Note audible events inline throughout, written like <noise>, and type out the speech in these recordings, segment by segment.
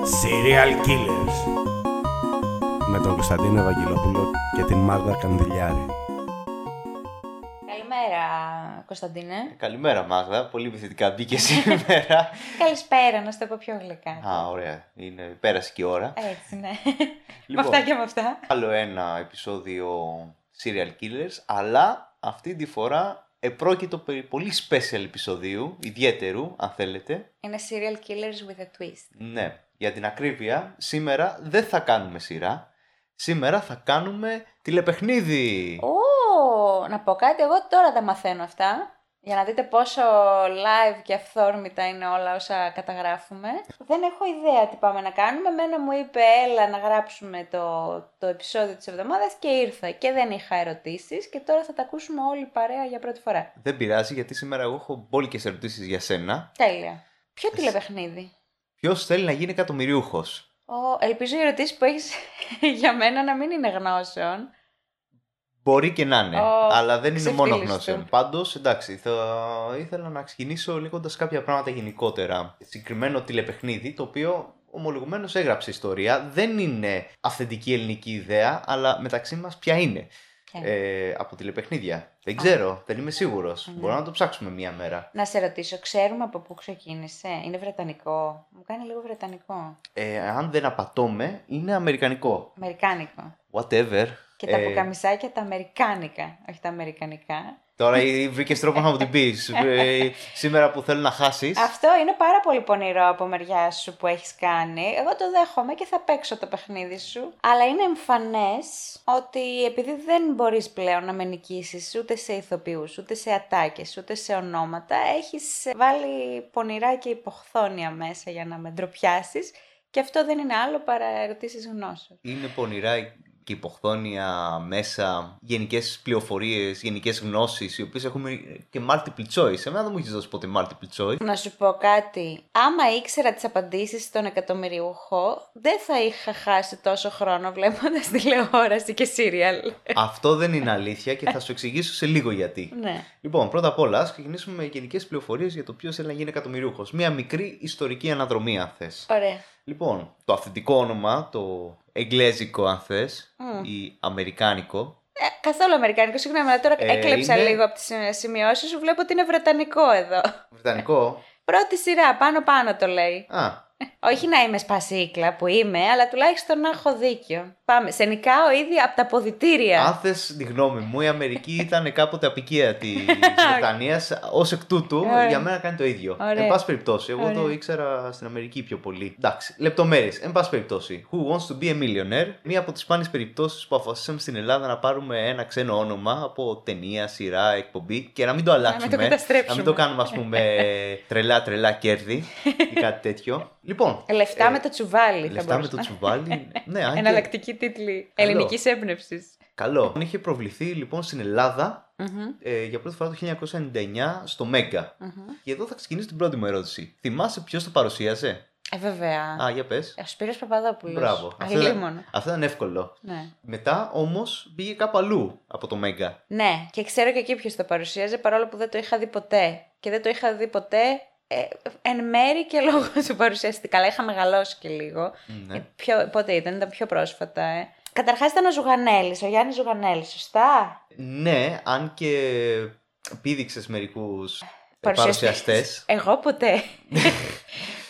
Serial Killers με τον Κωνσταντίνο Ευαγγελόπουλο και την Μάγδα Κανδυλιάρη. Καλημέρα, Κωνσταντίνε. Καλημέρα Μάγδα, πολύ επιθετικά μπήκε σήμερα. <laughs> Καλησπέρα, να στο πω πιο γλυκά. Α, ωραία. Είναι, πέρασε και η ώρα. Έτσι, ναι. <laughs> με Λοιπόν. αυτά και με αυτά. Άλλο ένα επεισόδιο Serial Killers, αλλά αυτή τη φορά επρόκειτο περί πολύ special επεισοδίου, ιδιαίτερου αν θέλετε. Είναι serial killers with a twist. Ναι, για την ακρίβεια, σήμερα δεν θα κάνουμε σειρά. Σήμερα θα κάνουμε τηλεπαιχνίδι. Ω, να πω κάτι, εγώ τώρα τα μαθαίνω αυτά. Για να δείτε πόσο live και αυθόρμητα είναι όλα όσα καταγράφουμε. Δεν έχω ιδέα τι πάμε να κάνουμε. Μένα μου είπε έλα να γράψουμε το, το επεισόδιο της εβδομάδας και ήρθα. Και δεν είχα ερωτήσεις και τώρα θα τα ακούσουμε όλοι παρέα για πρώτη φορά. Δεν πειράζει γιατί σήμερα εγώ έχω μπόλικες ερωτήσεις για σένα. Τέλεια. Ποιο τηλεπαιχνίδι; Ποιος θέλει να γίνει εκατομμυριούχος; Ω, ελπίζω οι ερωτήσεις που έχεις <laughs> για μένα να μην είναι γνώσεων. Μπορεί και να είναι, Ω, αλλά δεν είναι μόνο ξεφτύλιστο. γνώσεων. Πάντως, εντάξει, θα ήθελα να ξεκινήσω λέγοντας κάποια πράγματα γενικότερα. Συγκεκριμένο τηλεπαιχνίδι, το οποίο ομολογουμένως έγραψε ιστορία. Δεν είναι αυθεντική ελληνική ιδέα, αλλά μεταξύ μας ποια είναι. Ποια Ε, από τηλεπαιχνίδια. Δεν ξέρω, δεν είμαι σίγουρος. Ναι. Μπορούμε να το ψάξουμε μία μέρα. Να σε ρωτήσω, ξέρουμε από πού ξεκίνησε; Είναι βρετανικό; Μου κάνει λίγο βρετανικό. Ε, αν δεν απατώμε, είναι αμερικανικό. Αμερικάνικο. Whatever. Και τα Ε, πουκαμισάκια τα αμερικάνικα, όχι τα αμερικανικά. Τώρα βρήκες τρόπο να μου την πεις. <laughs> σήμερα που θέλω να χάσεις. Αυτό είναι πάρα πολύ πονηρό από μεριά σου που έχεις κάνει. Εγώ το δέχομαι και θα παίξω το παιχνίδι σου. Αλλά είναι εμφανές ότι επειδή δεν μπορείς πλέον να με νικήσεις ούτε σε ηθοποιούς, ούτε σε ατάκες, ούτε σε ονόματα, έχεις βάλει πονηρά και υποχθόνια μέσα για να με ντροπιάσεις. Και αυτό δεν είναι άλλο παρά ερωτήσεις γνώσεως. Είναι πονηρά και υποχθόνια μέσα, γενικές πληροφορίες, γενικές γνώσεις, οι οποίες έχουμε και multiple choice. Εμένα δεν μου έχεις δώσει ποτέ multiple choice. Να σου πω κάτι. Άμα ήξερα τις απαντήσεις στον εκατομμυριούχο, δεν θα είχα χάσει τόσο χρόνο βλέποντας <laughs> τηλεόραση και σύριαλ. Αυτό δεν είναι αλήθεια και θα σου εξηγήσω σε λίγο γιατί. ναι. Λοιπόν, πρώτα απ' όλα, ας ξεκινήσουμε με γενικές πληροφορίες για το ποιος θέλει να γίνει εκατομμυριούχος. Μία μικρή ιστορική αναδρομή, αν θες. Ωραία. Λοιπόν, το αυθεντικό όνομα, το εγγλέζικο, αν θες, Μμ. ή αμερικάνικο, Ε, καθόλου αμερικάνικο, συγγνώμη, αλλά τώρα Ε, έκλεψα είναι- λίγο από τις ε, σημειώσεις σου. Βλέπω ότι είναι βρετανικό εδώ. βρετανικό. Πρώτη σειρά, πάνω-πάνω το λέει. Α, Όχι να είμαι σπασίκλα που είμαι, αλλά τουλάχιστον να έχω δίκιο. Πάμε. Σε νικάω ήδη από τα ποδητήρια. Αν θες τη γνώμη μου, η Αμερική <laughs> ήταν κάποτε απικία της Βρετανίας. Ω εκ τούτου, Ωραία. για μένα κάνει το ίδιο. Ωραία. Εν πάση περιπτώσει, εγώ το Ωραία. ήξερα στην Αμερική πιο πολύ. Εντάξει, λεπτομέρειες. Εν πάση περιπτώσει, Who wants to be a millionaire, μία από τις σπάνιες περιπτώσεις που αποφασίσαμε στην Ελλάδα να πάρουμε ένα ξένο όνομα από ταινία, σειρά, εκπομπή και να μην το αλλάξουμε. καταστρέψουμε. να μην το κάνουμε, ας πούμε, <laughs> τρελά τρελά κέρδη ή κάτι τέτοιο. <laughs> Λοιπόν. Λεφτά ε, με το τσουβάλι. θα Λεφτά με μπορούσα. το τσουβάλι. <laughs> ναι, αν και- Εναλλακτική τίτλη Καλό. ελληνικής έμπνευσης. Καλό. Είχε προβληθεί λοιπόν στην Ελλάδα ε, για πρώτη φορά το 1999 στο Μέγκα. Και εδώ θα ξεκινήσω την πρώτη μου ερώτηση. Θυμάσαι ποιος το παρουσίαζε. Ε, βέβαια. Α, για πες. Ο Σπύρος Παπαδόπουλος. Μπράβο. Αυτό ήταν, Αλλήμον. αυτό ήταν εύκολο. Ναι. Μετά όμως πήγε κάπου αλλού από το Μέγκα. ναι, και ξέρω και εκεί ποιος το παρουσίαζε, παρόλο που δεν το είχα δει ποτέ. Και δεν το είχα δει ποτέ ε, εν μέρει και λόγω <laughs> του παρουσιαστή. Καλά, είχα μεγαλώσει και λίγο. Ναι. Ε, πιο, πότε ήταν, ήταν πιο πρόσφατα, ε. Καταρχάς ήταν ο Ζουγανέλης, ο Γιάννης Ζουγανέλης, σωστά; Ναι, αν και πήδηξες μερικούς Παρουσιαστές. παρουσιαστές. Εγώ ποτέ. <laughs>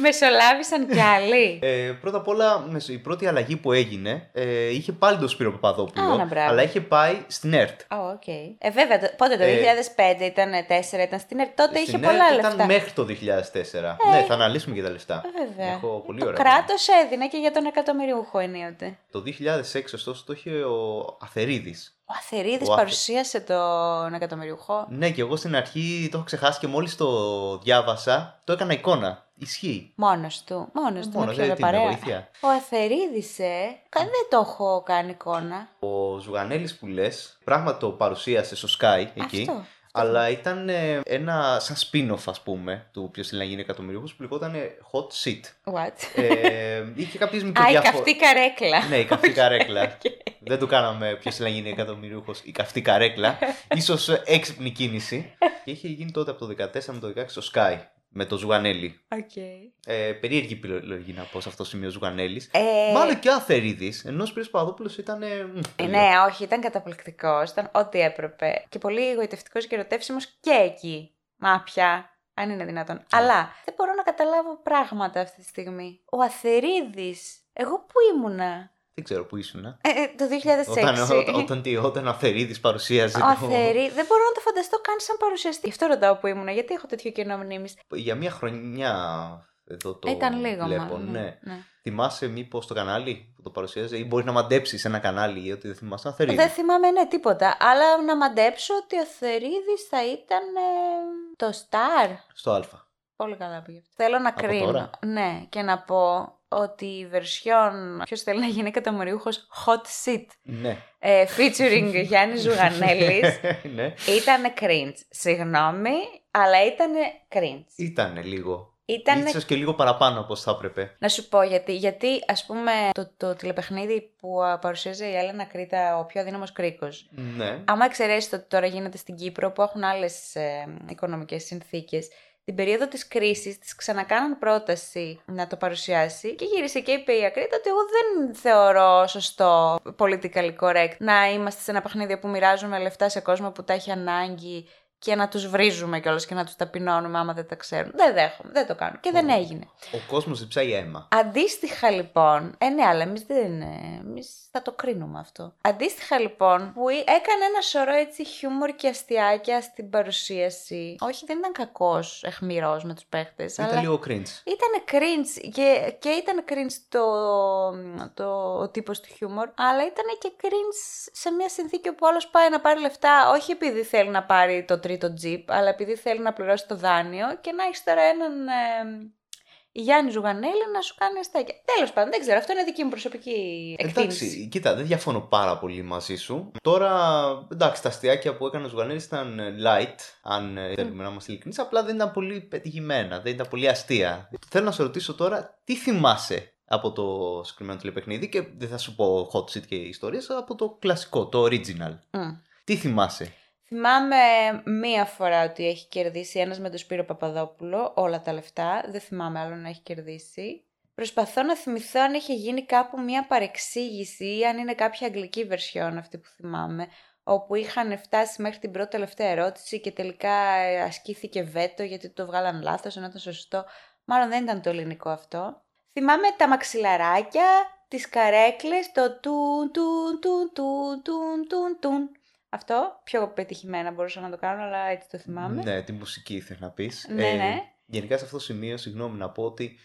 Μεσολάβησαν κι άλλοι. Ε, πρώτα απ' όλα, μεσο- η πρώτη αλλαγή που έγινε ε, είχε πάλι τον Σπύρο Παπαδόπουλο, Α, να, μπράβο. αλλά είχε πάει στην ΕΡΤ. Ω, οκ. Ε, βέβαια, το- πότε το Ε, 2005 ήταν 4, ήταν στην ΕΡΤ. Τότε είχε Στην πολλά ΕΡΤ λεφτά. ήταν μέχρι το 2004. Ναι, θα αναλύσουμε και τα λεφτά. Ε, Βέβαια. Έχω πολύ το ωραία. κράτος έδινε και για τον εκατομμυριούχο ενίοτε. Το 2006, ωστόσο, το είχε ο Αθερίδης. Ο Αθερίδης Ο Άθε- παρουσίασε τον εκατομμυριούχο. Ναι, και εγώ στην αρχή το έχω ξεχάσει και μόλις το διάβασα, το έκανα εικόνα. Ισχύει. Μόνος του. Μόνος του. Μόνος, με δεν ποιον την είναι παρέα. βοήθεια. Ο Αθερίδη, ε. κα- Δεν το έχω κάνει εικόνα. Ο Ζουγανέλης που λες, πράγματι το παρουσίασε στο ΣΚΑΪ εκεί. Αυτό. Αλλά ήταν ε, ένα σαν spin-off, ας πούμε, του ποιος θέλει να γίνει εκατομμυριούχος που λεγόταν ε, Hot Seat. What; ε, είχε κάποιες <laughs> Α, η μικροδιαφορέ. καυτή καρέκλα. Ναι, η καυτή <laughs> καρέκλα. <laughs> οκ. Δεν το κάναμε ποιος θέλει να γίνει εκατομμυριούχος η καυτή καρέκλα. so έξυπνη κίνηση. και είχε γίνει τότε από το 14 με το 16 στο ΣΚΑΪ. Με το Ζουγανέλη. Okay. Ε, περίεργη επιλογή να πω σε αυτό το σημείο Ζουγανέλης. Ε, Μάλλον και ο Αθερίδης. Ενώ ο Σπύρος Παπαδόπουλος ήταν. ε, μ, Ε, τελείω. ναι, όχι, ήταν καταπληκτικός. Ήταν ό,τι έπρεπε. Και πολύ εγωιτευτικός και ερωτεύσιμος και εκεί. Μα πια, αν είναι δυνατόν. Αλλά δεν μπορώ να καταλάβω πράγματα αυτή τη στιγμή. Ο Αθερίδης. Εγώ που ήμουνα; Δεν ξέρω που ήσουν. Ε, ε, το 2006. Όταν, όταν, όταν, τι, όταν ο Αθερίδης παρουσίαζε. Ο το- Αθερή, δεν μπορώ να το φανταστώ καν σαν παρουσιαστή. Γι' αυτό ρωτάω που ήμουνα, γιατί έχω τέτοιο κενό μνήμης. Για μία χρονιά εδώ το Ήταν λίγο βλέπω. μάλλον. ναι. ναι. Θυμάσαι μήπως το κανάλι που το παρουσίαζε ή μπορείς να μαντέψεις ένα κανάλι ή ότι δεν θυμάσαι τον Αθερίδη; Δεν θυμάμαι ναι τίποτα. Αλλά να μαντέψω ότι ο Θερίδης θα ήταν ε, το Star. Στο Α. Πολύ καλά πήγε αυτό. Θέλω να Από κρίνω. τώρα; Ναι, και να πω ότι η βερσιόν Ποιος θέλει να γίνει καταμεριούχος Hot Seat Ναι. ε, featuring <laughs> Γιάννη Ζουγανέλης ναι. ήταν cringe. Συγγνώμη, αλλά ήταν cringe. Ήτανε λίγο. Ήταν Ίσως και λίγο παραπάνω από θα έπρεπε. Να σου πω γιατί. Γιατί, ας πούμε, το, το τηλεπαιχνίδι που α, παρουσίαζε η Έλενα Κρήτα, ο πιο αδύναμος κρίκος, Ναι. άμα εξαιρέσεις το ότι τώρα γίνεται στην Κύπρο που έχουν άλλες ε, οικονομικές συνθήκες, την περίοδο της κρίσης της ξανακάναν πρόταση να το παρουσιάσει και γύρισε και είπε η Ακρίτα ότι εγώ δεν θεωρώ σωστό politically correct να είμαστε σε ένα παιχνίδι που μοιράζουμε λεφτά σε κόσμο που τα έχει ανάγκη και να τους βρίζουμε κιόλας και να τους ταπεινώνουμε άμα δεν τα ξέρουν. Δεν δέχομαι, δεν το κάνω και δεν έγινε. Ο κόσμος διψάει αίμα. Αντίστοιχα λοιπόν, ε ναι, αλλά εμείς δεν, ε, εμείς θα το κρίνουμε αυτό. Αντίστοιχα λοιπόν, που εί- έκανε ένα σωρό έτσι χιούμορ και αστιάκια στην παρουσίαση. Όχι, δεν ήταν κακός εχμηρός με τους παίχτες, Ήταν αλλά λίγο cringe. ήταν cringe και, και ήταν cringe το, το, ο τύπος του χιούμορ, αλλά ήταν και cringe σε μια συνθήκη όπου άλλος πάει να πάρει λεφτά, όχι επειδή θέλει να πάρει το τρίτο τζιπ, αλλά επειδή θέλει να πληρώσει το δάνειο και να έχεις τώρα έναν ε, Γιάννη Ζουγανέλη να σου κάνει αστάκια. Τέλος πάντων, δεν ξέρω, αυτό είναι δική μου προσωπική εκτίμηση. Εντάξει, κοίτα, δεν διαφωνώ πάρα πολύ μαζί σου. Τώρα, εντάξει, τα αστιάκια που έκανε ο Ζουγανέλης ήταν ε, light, αν ε, θέλουμε να είμαστε ειλικρινείς, απλά δεν ήταν πολύ πετυχημένα, δεν ήταν πολύ αστεία. Θέλω να σε ρωτήσω τώρα, τι θυμάσαι από το συγκεκριμένο τηλεπαιχνίδι και δεν θα σου πω hot seat και ιστορίες, από το κλασικό, το original. Μμ. Τι θυμάσαι; Θυμάμαι μία φορά ότι έχει κερδίσει ένας με τον Σπύρο Παπαδόπουλο όλα τα λεφτά. Δεν θυμάμαι άλλο να έχει κερδίσει. Προσπαθώ να θυμηθώ αν είχε γίνει κάπου μία παρεξήγηση ή αν είναι κάποια αγγλική βερσιόν αυτή που θυμάμαι, όπου είχαν φτάσει μέχρι την πρώτη τελευταία ερώτηση και τελικά ε, ασκήθηκε βέτο γιατί το βγάλαν λάθος, ενώ ήταν σωστό. Μάλλον δεν ήταν το ελληνικό αυτό. Θυμάμαι τα μαξιλαράκια, τις καρέκλες, το τουν τουν τουν τουν τουν τουν τουν. Αυτό πιο πετυχημένα μπορούσα να το κάνω, αλλά έτσι το θυμάμαι. Ναι, τη μουσική ήθελα να πεις. Ναι, ναι. Γενικά σε αυτό το σημείο, συγγνώμη να πω ότι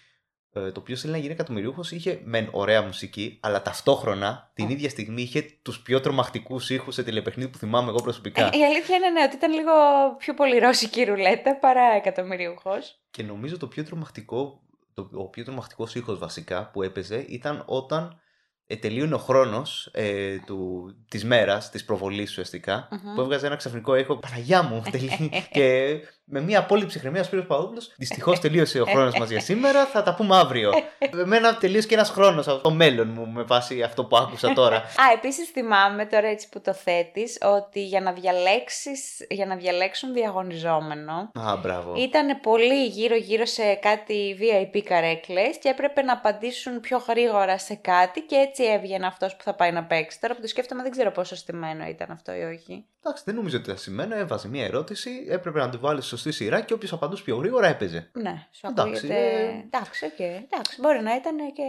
ε, το ποιο θέλει να γίνει εκατομμυρίουχο είχε μεν ωραία μουσική, αλλά ταυτόχρονα την Ω. ίδια στιγμή είχε τους πιο τρομακτικούς ήχους σε τηλεπαιχνίδι που θυμάμαι εγώ προσωπικά. Ε, η αλήθεια είναι ναι, ότι ήταν λίγο πιο πολύ ρώσικη ρουλέτα παρά εκατομμυρίουχος. Και νομίζω το πιο τρομακτικό, το, ο πιο τρομακτικός ήχος βασικά που έπαιζε ήταν όταν ε, τελείωνε ο χρόνος ε, του, της μέρας, της προβολής ουσιαστικά, Μμμ. που έβγαζε ένα ξαφνικό ήχο «Παναγιά μου!» <laughs> τελεί- και με μια απόλυτη ψυχραιμία ο Σπύρος Παπαδόπουλος «Δυστυχώς τελείωσε ο χρόνος μας για σήμερα, θα τα πούμε αύριο». <laughs> Εμένα τελείωσε και ένας χρόνος από το μέλλον μου με βάση αυτό που άκουσα τώρα. <laughs> Α, επίσης θυμάμαι τώρα έτσι που το θέτεις ότι για να, διαλέξεις, για να διαλέξουν διαγωνιζόμενο Α, μπράβο. ήταν πολύ γύρω-γύρω σε κάτι VIP καρέκλες και έπρεπε να απαντήσουν πιο γρήγορα σε κάτι και έτσι έβγαινε αυτός που θα πάει να παίξει. Τώρα που το σκέφτομαι δεν ξέρω πόσο στημένο ήταν αυτό ή όχι. Εντάξει, δεν νομίζω ότι ήταν στημένο. Έβαζε μια ερώτηση, έπρεπε να τη βάλει στη σωστή σειρά και όποιος απαντούσε πιο γρήγορα έπαιζε. Ναι, σου Εντάξει, ακούγεται... ε. Εντάξει, οκ. Εντάξει, μπορεί να ήταν και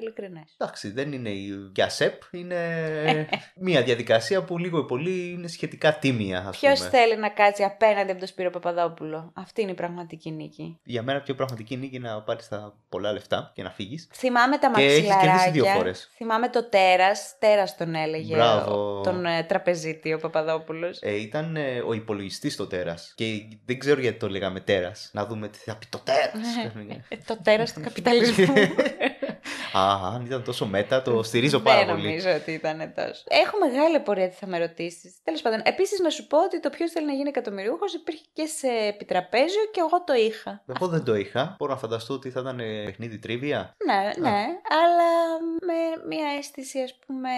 ειλικρινές. Εντάξει, δεν είναι η- για ΑΣΕΠ, είναι <laughs> μια διαδικασία που λίγο ή πολύ είναι σχετικά τίμια, ας Ποιος πούμε. θέλει να κάτσει απέναντι από τον Σπύρο Παπαδόπουλο; Αυτή είναι η πραγματική νίκη. Για μένα πιο πραγματική νίκη είναι να πάρεις τα πολλά λεφτά και να φύγεις. Θυμάμαι τα Και έχεις μαξιλαράκια. κερδίσει δύο φορές. Θυμάμαι το τέρας. Τέρας τον έλεγε. Μπράβο. ο- Τον ε, τραπεζίτη ο Παπαδόπουλος. Ε, ήταν ε, ο υπολογιστής στο τέρας και δεν ξέρω γιατί το λέγαμε τέρας. Να δούμε τι θα πει το τέρας. <laughs> Ε, το τέρας του καπιταλισμού. <laughs> Α, αν ήταν τόσο μέτα, το στηρίζω πάρα Δεν πολύ. νομίζω ότι ήταν τόσο. Έχω μεγάλη απορία τι θα με ρωτήσει. Τέλος πάντων, επίσης να σου πω ότι το ποιος θέλει να γίνει εκατομμυρίουχο υπήρχε και σε επιτραπέζιο και εγώ το είχα. Εγώ δεν το είχα. Μπορώ να φανταστώ ότι θα ήταν ε, παιχνίδι τρίβια. Ναι, ναι, αλλά με μια αίσθηση ας πούμε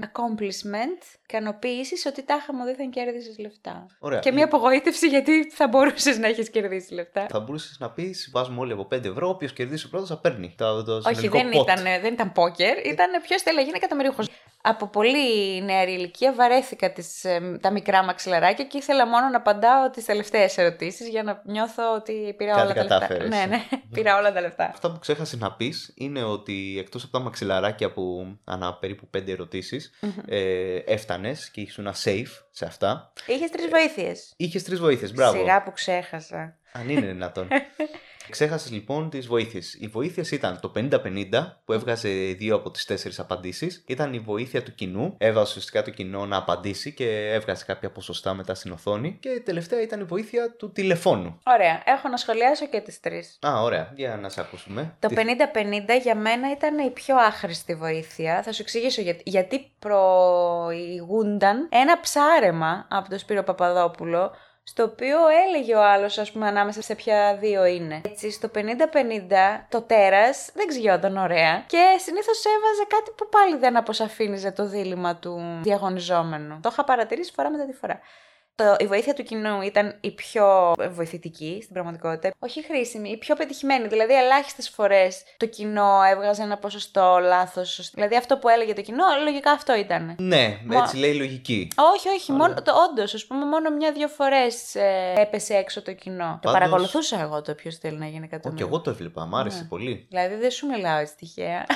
accomplishment, ικανοποίησης ότι τάχα μου δεν θα κέρδισες λεφτά. Ωραία. Και μια απογοήτευση γιατί θα μπορούσες να έχεις κερδίσει λεφτά. Θα μπορούσες να πεις: Βάζουμε όλοι από 5 ευρώ. Όποιος κερδίσει πρώτος θα παίρνει. Το, το Όχι, συνολικό δεν pot. Ήταν, δεν ήταν πόκερ, ήταν ποιο θέλει να γίνει εκατομμυρίουχο. Από πολύ νεαρή ηλικία βαρέθηκα τις, ε, τα μικρά μαξιλαράκια και ήθελα μόνο να απαντάω τις τελευταίες ερωτήσεις για να νιώθω ότι πήρα Κάτι όλα τα λεφτά. κατάφερες. Ναι, ναι, <laughs> πήρα όλα τα λεφτά. Αυτά που ξέχασε να πεις είναι ότι εκτός από τα μαξιλαράκια που ανά περίπου 5 ερωτήσεις ε, έφτανες και ήσουν ένα safe σε αυτά. Είχες τρεις βοήθειες. Είχες τρεις βοήθειες. Μπράβο. Σιγά που ξέχασα. Αν είναι δυνατόν. <laughs> Ξέχασες λοιπόν τις βοήθειες. Οι βοήθειε ήταν το 50-50 που έβγαζε δύο από τις τέσσερις απαντήσεις. Ήταν η βοήθεια του κοινού. Έβαζε ουσιαστικά το κοινό να απαντήσει και έβγαζε κάποια ποσοστά μετά στην οθόνη. Και τελευταία ήταν η βοήθεια του τηλεφώνου. Ωραία, έχω να σχολιάσω και τις τρεις. Α, ωραία. Για να σε ακούσουμε. Το Τι- 50-50 για μένα ήταν η πιο άχρηστη βοήθεια. Θα σου εξηγήσω γιατί. Γιατί προηγούνταν ένα ψάρεμα από τον Σπύρο Παπαδόπουλο, στο οποίο έλεγε ο άλλος, ας πούμε, ανάμεσα σε ποια δύο είναι. Έτσι, στο 50-50 το τέρας δεν ξυγιόταν ωραία και συνήθως έβαζε κάτι που πάλι δεν αποσαφήνιζε το δίλημα του διαγωνιζόμενου. Το είχα παρατηρήσει φορά μετά τη φορά. Το, η βοήθεια του κοινού ήταν η πιο βοηθητική στην πραγματικότητα. Όχι χρήσιμη, η πιο πετυχημένη. Δηλαδή, ελάχιστες φορές το κοινό έβγαζε ένα ποσοστό λάθος. Δηλαδή, αυτό που έλεγε το κοινό, λογικά αυτό ήταν. Ναι, Μα- έτσι λέει η λογική. Όχι, όχι, μόνο, το, όντως, ας πούμε, μόνο μια-δυο φορές ε, έπεσε έξω το κοινό. Το Πάντως- παρακολουθούσα εγώ το ποιος θέλει να γίνει Όχι, εκατομμύριο. εγώ το έβλεπα. Μ' άρεσε Ναι. πολύ. Δηλαδή, δεν σου μιλάω έτσι τυχαία. <laughs>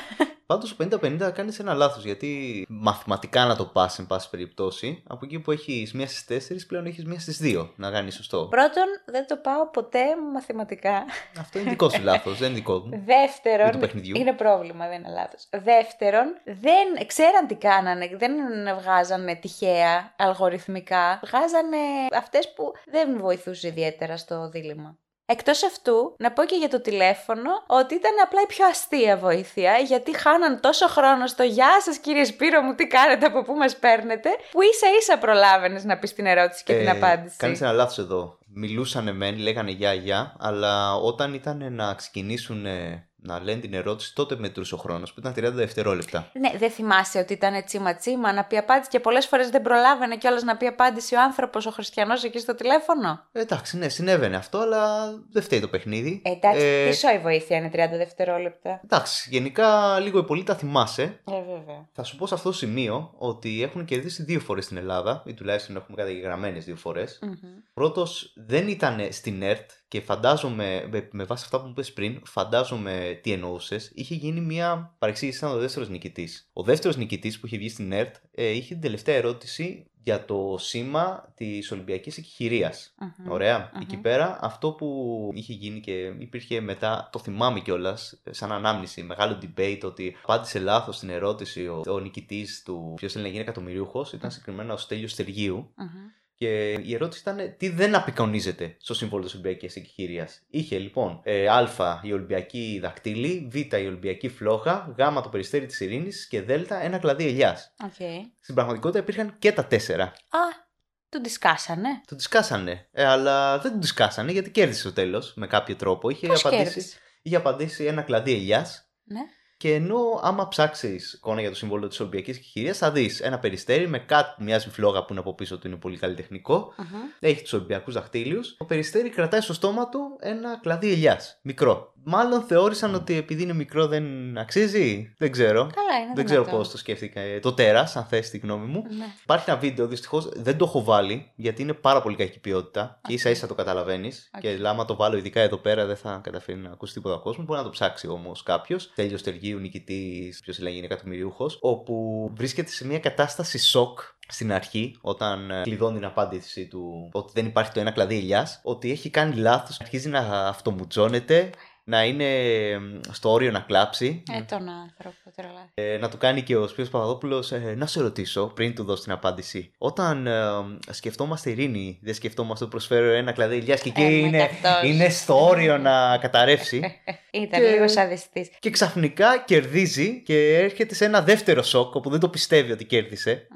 Πάντως το 50-50 κάνεις ένα λάθος γιατί μαθηματικά να το πας, εν πάση περιπτώσει, από εκεί που έχεις μία στις 4, πλέον έχεις μία στις 2 να κάνεις σωστό. Πρώτον, δεν το πάω ποτέ μαθηματικά. Αυτό είναι δικό σου <laughs> λάθος, δεν είναι δικό μου. Ή Δεύτερον, του παιχνιδιού. είναι πρόβλημα, δεν είναι λάθος. Δεύτερον, δεν ξέραν τι κάνανε, δεν βγάζανε τυχαία, αλγοριθμικά. Βγάζανε αυτές που δεν βοηθούσε ιδιαίτερα στο δίλημα. Εκτός αυτού, να πω και για το τηλέφωνο ότι ήταν απλά η πιο αστεία βοήθεια, γιατί χάναν τόσο χρόνο στο «Γεια σας κύριε Σπύρο μου, τι κάνετε, από πού μας παίρνετε», που ίσα ίσα προλάβαινες να πεις την ερώτηση και την απάντηση. Κάνεις Ε, ένα λάθος εδώ. Μιλούσανε μεν, λέγανε γεια, γεια, αλλά όταν ήταν να ξεκινήσουν ε, να λένε την ερώτηση, τότε μετρούσε ο χρόνος που ήταν 30 δευτερόλεπτα. Ναι, δεν θυμάσαι ότι ήταν τσίμα τσίμα να πει απάντηση και πολλές φορές δεν προλάβαινε κιόλας να πει απάντηση ο άνθρωπος, ο χριστιανός εκεί στο τηλέφωνο; Ε, εντάξει, ναι, συνέβαινε αυτό, αλλά δεν φταίει το παιχνίδι. Ε, εντάξει, Ε, τι σόι βοήθεια είναι 30 δευτερόλεπτα. εντάξει, γενικά λίγο ή πολύ τα θυμάσαι. Ε, βέβαια. Θα σου πω σε αυτό το σημείο ότι έχουν κερδίσει δύο φορές στην Ελλάδα, ή τουλάχιστον έχουμε καταγεγραμμένες δύο φορές. Πρώτος δεν ήταν στην ΕΡΤ και φαντάζομαι, με, με βάση αυτά που μου είπες πριν, φαντάζομαι τι εννοούσες. Είχε γίνει μια παρεξήγηση, ήταν ο δεύτερος νικητής. Ο δεύτερος νικητής που είχε βγει στην ΕΡΤ ε, είχε την τελευταία ερώτηση για το σήμα της Ολυμπιακής Εκχειρίας. Ωραία. Μμμ. Εκεί πέρα αυτό που είχε γίνει και υπήρχε μετά, το θυμάμαι κιόλας, σαν ανάμνηση, μεγάλο debate ότι απάντησε λάθος στην ερώτηση ο, ο νικητής του ποιος θέλει να γίνει εκατομμυριούχος, ήταν συγκεκριμένα ο Στέλιος Στεργίου. Και η ερώτηση ήταν τι δεν απεικονίζεται στο σύμβολο της Ολυμπιακής Εκεχειρίας. Είχε λοιπόν ε, Α οι Ολυμπιακοί δακτύλιοι, Β η Ολυμπιακή φλόγα, Γ το περιστέρι της Ειρήνης και Δ ένα κλαδί ελιάς. Οκ. Στην πραγματικότητα υπήρχαν και τα τέσσερα. Α, του δισκάσανε. Τον δισκάσανε. Ε, αλλά δεν τον δισκάσανε γιατί κέρδισε στο τέλος με κάποιο τρόπο. Είχε Πώς απαντήσει, κέρδισε; είχε απαντήσει ένα κλαδί ελιάς. Ναι. Και ενώ άμα ψάξεις εικόνα για το σύμβολο της Ολυμπιακής Εκεχειρίας, θα δεις ένα περιστέρι με κάτι που μοιάζει φλόγα που είναι από πίσω του είναι πολύ καλλιτεχνικό. Μμμ. Έχει τους Ολυμπιακούς δακτύλιους. Το περιστέρι κρατάει στο στόμα του ένα κλαδί ελιάς. Μικρό. Μάλλον θεώρησαν ότι επειδή είναι μικρό δεν αξίζει. Δεν ξέρω. Καλά είναι. Δεν ξέρω δυνατόν. πώς το σκέφτηκα. ε, Το τέρας, αν θες τη γνώμη μου. Ναι. Υπάρχει ένα βίντεο, δυστυχώς δεν το έχω βάλει γιατί είναι πάρα πολύ κακή ποιότητα και Οκ. ίσα ίσα το καταλαβαίνεις. Οκ. Και άμα το βάλω ειδικά εδώ πέρα δεν θα καταφέρει να ακούσει τίποτα ο κόσμος. Μπορεί να το ψάξει όμως κάποιος. Τέλειος Τεργίου, νικητής, ποιος λέγει είναι εκατομμυρίουχο. Όπου βρίσκεται σε μια κατάσταση σοκ στην αρχή, όταν ε, κλειδώνει την απάντηση του ότι δεν υπάρχει το ένα κλαδί ελιά, ότι έχει κάνει λάθος, αρχίζει να αυτομουτζώνεται να είναι στο όριο να κλάψει. Ε, τον άνθρωπο, τρελά. Ε, να του κάνει και ο Σπύρος Παπαδόπουλος ε, να σε ρωτήσω πριν του δώσει την απάντηση. Όταν ε, σκεφτόμαστε ειρήνη, δεν σκεφτόμαστε ότι προσφέρω ένα κλαδί ηλιάς και εκεί Ε, μα είναι, κι αυτός. είναι στο όριο να καταρρεύσει. <laughs> Ήταν Και- λίγο σαδιστής. και ξαφνικά κερδίζει και έρχεται σε ένα δεύτερο σοκ όπου δεν το πιστεύει ότι κέρδισε.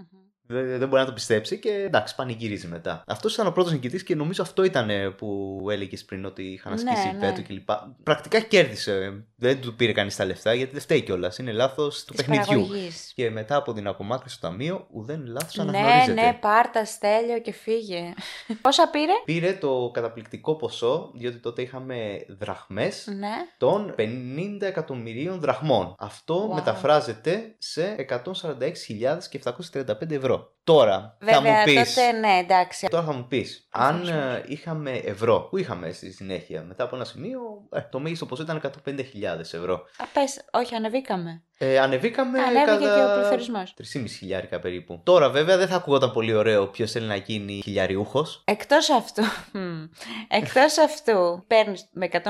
Δεν, δεν μπορεί να το πιστέψει και εντάξει, πανηγυρίζει μετά. Αυτός ήταν ο πρώτος νικητής και νομίζω αυτό ήταν ε, που έλεγες πριν ότι είχαν Ναι, ασκήσει ναι. βέτο κλπ. Πρακτικά κέρδισε. Δεν του πήρε κανείς τα λεφτά γιατί δεν φταίει κιόλας. Είναι λάθος του Της παιχνιδιού. παραγωγής. Και μετά από την απομάκρυνση του ταμείου, ουδέν λάθος Ναι, αναγνωρίζεται. ναι, πάρτα στέλιο και φύγε. <laughs> Πόσα πήρε; Πήρε το καταπληκτικό ποσό, διότι τότε είχαμε δραχμές, Ναι. των 50 εκατομμυρίων δραχμών. Αυτό Wow. μεταφράζεται σε 146.735 ευρώ. Τώρα θα Βέβαια, μου πεις... τότε ναι, εντάξει. Τώρα θα μου πεις, Θα αν μου ε, είχαμε ευρώ, που είχαμε στη συνέχεια, μετά από ένα σημείο, ε, το μέγιστο ποσό ήταν 150.000 ευρώ. Α, πες, όχι, ανεβήκαμε. Ε, ανεβήκαμε Ανέβηκε κατά... και ο πληθωρισμός. 3,5 χιλιάρικα περίπου. Τώρα βέβαια δεν θα ακούγονταν πολύ ωραίο ποιος θέλει να γίνει χιλιαριούχος. Εκτός αυτού, μμ, εκτός αυτού, παίρνεις με 150.000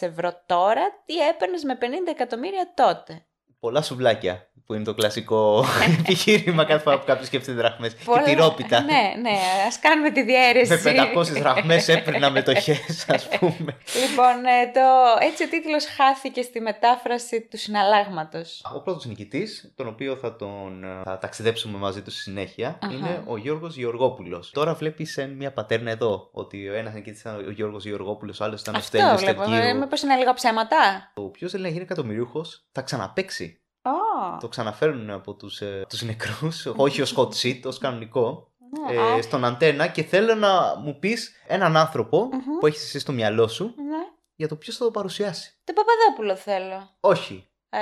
ευρώ τώρα, τι έπαιρνες με 50 εκατομμύρια τότε; Πολλά σουβλάκια, που είναι το κλασικό <laughs> επιχείρημα κάθε φορά που κάποιος σκέφτεται δραχμές. Και Πολλά- τυρόπιτα. Ναι, ναι, ας κάνουμε τη διαίρεση. Με 500 δραχμές έπαιρνα μετοχές, <laughs> ας πούμε. Λοιπόν, ε, το, έτσι ο τίτλος χάθηκε στη μετάφραση του συναλλάγματος. Ο πρώτος νικητής, τον οποίο θα τον ε, θα ταξιδέψουμε μαζί του στη συνέχεια, Αχα. είναι ο Γιώργος Γεωργόπουλος. Τώρα βλέπεις εν μια πατέρνα εδώ, ότι ο ένας νικητής ήταν ο Γιώργος Γεωργόπουλος, ο άλλος ήταν ο Αυτό Στέλιος βλέπω. Ε, Τερκύρου. Μήπως είναι λίγα ψέματα. Ο οποίος θέλει να γίνει εκατομμυρίουχος, θα ξαναπαίξει. Ω, Το ξαναφέρουν από τους, ε, τους νεκρούς, <laughs> όχι ως hot seat, ως κανονικό, ναι, ε, α, στον αντένα και θέλω να μου πεις έναν άνθρωπο Μμμ. που έχεις εσύ στο μυαλό σου ναι. για το ποιος θα το παρουσιάσει. Το Παπαδόπουλο θέλω. Όχι, Ε,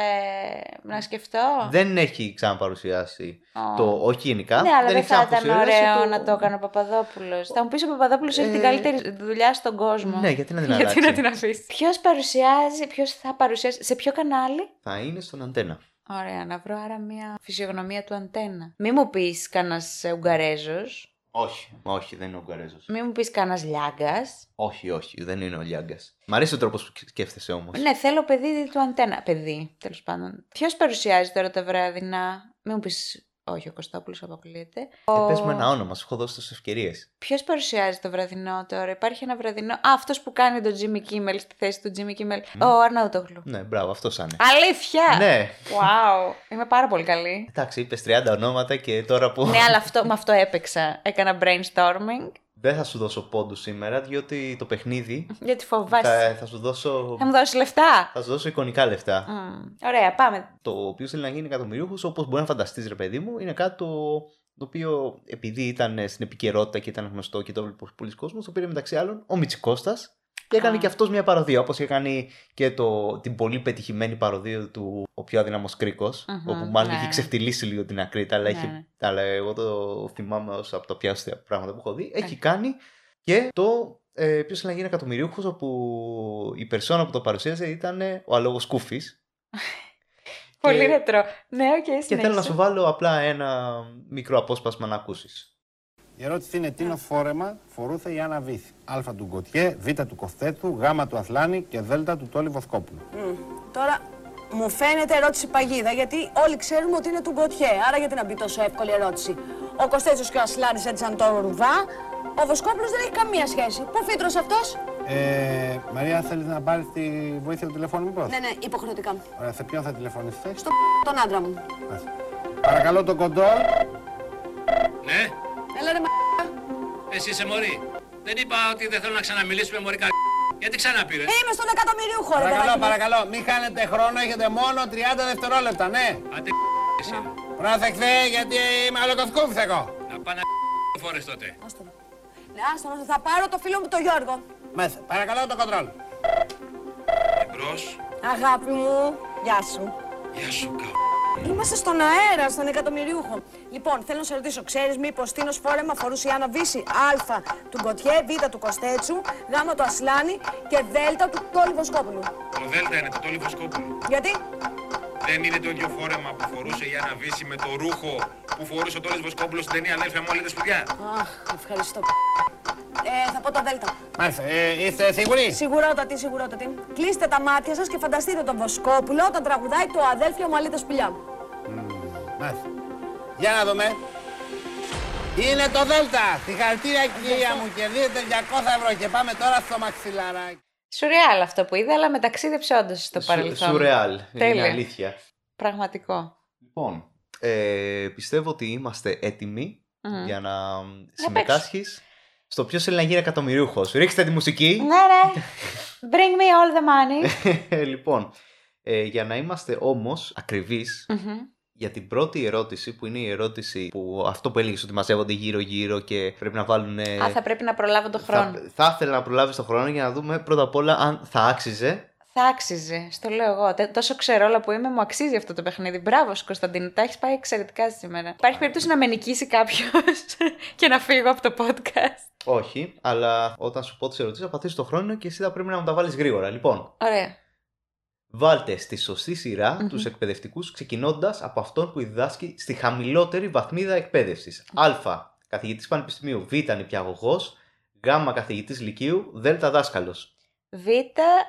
να σκεφτώ. δεν έχει ξαναπαρουσιάσει Ω. το όχι γενικά. Ναι, αλλά δεν έχει θα ήταν ξαναπαρουσιάσει ωραίο να το έκανε ο Παπαδόπουλος. Θα μου πεις ο Παπαδόπουλος έχει την Ε, καλύτερη δουλειά στον κόσμο. Ναι, γιατί να την <laughs> Γιατί αλλάξει; να την αφήσει; Ποιος παρουσιάζει, ποιος θα παρουσιάσει, σε ποιο κανάλι; Θα είναι στον αντένα. Ωραία, να βρω άρα μια φυσιογνωμία του αντένα. Μη μου πεις κανένας Ουγγαρέζος. Όχι, όχι, δεν είναι ο Ουγγαρέζος. Μη μου πεις κανένας Λιάγκας. Όχι, όχι, δεν είναι ο Λιάγκας. Μ' αρέσει ο τρόπος που σκέφτεσαι όμως. Ναι, θέλω παιδί του αντένα. Παιδί, τέλος πάντων. Ποιος παρουσιάζει τώρα τα βραδινά. Μη μου πεις. Όχι, ο Κωστόπουλος αποκλείεται. Ε, πες μου ένα όνομα, σου έχω δώσει τόσες ευκαιρίες. Ποιος παρουσιάζει το βραδινό τώρα, υπάρχει ένα βραδινό. Α, αυτός που κάνει τον Jimmy Kimmel στη θέση του Jimmy Kimmel. Ο Αρναούτογλου. Ναι, μπράβο, αυτός είναι. Αλήθεια! Ναι, Wow! Είμαι πάρα πολύ καλή. εντάξει, είπες 30 ονόματα και τώρα που. ναι, αλλά αυτό, με αυτό έπαιξα. Έκανα brainstorming. Δεν θα σου δώσω πόντους σήμερα, διότι το παιχνίδι Γιατί φοβάσαι. θα, θα σου δώσω. Θα μου δώσεις λεφτά. Θα σου δώσω εικονικά λεφτά. Μμ, Ωραία, πάμε. Το οποίο θέλει να γίνει εκατομμυρίουχος, όπως μπορεί να φανταστείς, ρε παιδί μου, είναι κάτι το, το οποίο επειδή ήταν στην επικαιρότητα και ήταν γνωστό και το έβλεπε πολλοί κόσμος, το πήρε μεταξύ άλλων ο Μιτσικώστα και έκανε Α. και αυτός μια παρωδία. Όπως είχε κάνει και το, την πολύ πετυχημένη παρωδία του Ο πιο αδύναμος κρίκος, Μμμ, όπου μάλλον ναι. είχε ξεφτιλίσει λίγο την Ακρίτα, αλλά, Ναι, είχε, ναι. αλλά εγώ το θυμάμαι ως από τα πιο αστεία πράγματα που έχω δει. Έχει κάνει και το ε, ποιος θέλει να γίνει εκατομμυριούχος, όπου η περσόνα που το παρουσίασε ήταν ο Αλογοσκούφης. Πολύ Και- ρετρό. Ναι, οκ, Και θέλω να συνέχισε. σου βάλω απλά ένα μικρό απόσπασμα να ακούσεις. Η ερώτηση είναι τι φόρεμα φορούσε η Άννα Βύθ. Α του Γκοτιέ, Β του Κοφτέτου, Γ του Αθλάνη και Δ του Τόλι Βοσκόπουλου. Μμ. Τώρα μου φαίνεται ερώτηση παγίδα γιατί όλοι ξέρουμε ότι είναι του Γκοτιέ. Άρα γιατί να μπει τόσο εύκολη ερώτηση. Ο Κωστέτσος και ο Ασλάνης έτυχαν το ρουβά. Ο Βοσκόπουλος δεν έχει καμία σχέση. Πού φύτρωσε αυτός; Ε, Μαρία, θέλεις να πάρεις τη βοήθεια του τηλεφώνου, μήπως; Ναι, ναι, υποχρεωτικά. Ωραία, σε ποιον θα τηλεφωνήσετε. Στο τον άντρα μου. Μάλιστα. Παρακαλώ το κοντρόλ. Ναι, Έλα ρε μα... εσύ είσαι μωρή. Δεν είπα ότι δεν θέλω να ξαναμιλήσουμε μωρή κα... Γιατί ξανά πήρε. Είμαι στον εκατομμυρίουχο ρε Παρακαλώ, παιδάκι μου. παρακαλώ, μην χάνετε χρόνο, έχετε μόνο 30 δευτερόλεπτα, ναι. Άντε εσύ. Πρόσεξε, γιατί είμαι αλοκοσκούφης εγώ. Να πάνε φορές τότε. Άστο. Ναι, άστο, άστο, θα πάρω το φίλο μου τον Γιώργο. Μέσα, παρακαλώ το κοντρόλ. Εμπρός. Αγάπη μου, γεια σου. Γεια σου κα... Είμαστε στον αέρα, στον εκατομμυριούχο. Λοιπόν, θέλω να σε ρωτήσω, ξέρεις μήπως τίνος φόρεμα φορούσε η Άννα Βύση Α του Γκοτιέ, Β του Κωστέτσου, Γ του Ασλάνη και Δ του Τόλι Βοσκόπουλου. Το Δέλτα είναι το τόλι Βοσκόπουλου. Γιατί; Δεν είναι το ίδιο φόρεμα που φορούσε η Άννα Βύση με το ρούχο που φορούσε ο Τόλης Βοσκόπουλος στην ταινία Αδέλφια μου, όλη τα σπουδιά. Αχ, ευχαριστώ. Ε, θα πω το Δέλτα. Μάλιστα. Ε, είστε σίγουροι; Σιγουρότατη, σιγουρότατη. Κλείστε τα μάτια σας και φανταστείτε τον Βοσκόπουλο όταν τραγουδάει το αδέλφιο μου αλήθεια σπηλιά μου. Μάλιστα. Για να δούμε. Είναι το Δέλτα. Συγχαρητήρια κυρία μου. Κερδίζετε 200 ευρώ και πάμε τώρα στο μαξιλαράκι. Σουρεάλ αυτό που είδα, αλλά με ταξίδεψε όντως στο Σου- παρελθόν. Σουρεάλ. Είναι Τέλεια. αλήθεια. Πραγματικό. Λοιπόν, ε, πιστεύω ότι είμαστε έτοιμοι Μμ. για να συμμετάσχεις στο ποιος θέλει να γίνει εκατομμυρίουχος. Ρίξτε τη μουσική. Ναι, ναι. Bring me all the money. <laughs> λοιπόν, ε, για να είμαστε όμως ακριβείς, Μμμ. για την πρώτη ερώτηση, που είναι η ερώτηση που αυτό που έλεγες ότι μαζεύονται γύρω-γύρω και πρέπει να βάλουν. Α, θα πρέπει να προλάβω τον χρόνο. θα, θα ήθελα να προλάβεις τον χρόνο για να δούμε πρώτα απ' όλα αν θα άξιζε. Θα άξιζε. Στο λέω εγώ. Τε- Τόσο ξερόλα που είμαι, μου αξίζει αυτό το παιχνίδι. Μπράβο, σου, Κωνσταντίνο. Τα έχεις πάει εξαιρετικά σήμερα. Υπάρχει περίπτωση να με νικήσει κάποιος <laughs> και να φύγω από το podcast; Όχι, αλλά όταν σου πω τις ερωτήσεις, θα πατήσει το χρόνο και εσύ θα πρέπει να μου τα βάλεις γρήγορα. Λοιπόν, Ωραία. βάλτε στη σωστή σειρά Μμμ. τους εκπαιδευτικούς ξεκινώντας από αυτόν που διδάσκει στη χαμηλότερη βαθμίδα εκπαίδευσης. Α. Καθηγητής πανεπιστημίου. Β. Νηπιαγωγός. Γ. Καθηγητής λυκείου. Δ. Δάσκαλος. Β,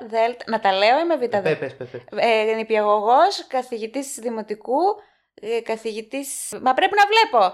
Δ. Να τα λέω ή με Β, Δ. Ε, Πε, πες, πες, πες. Ε, νηπιαγωγός, καθηγητής δημοτικού, ε, καθηγητής... Μα πρέπει να βλέπω.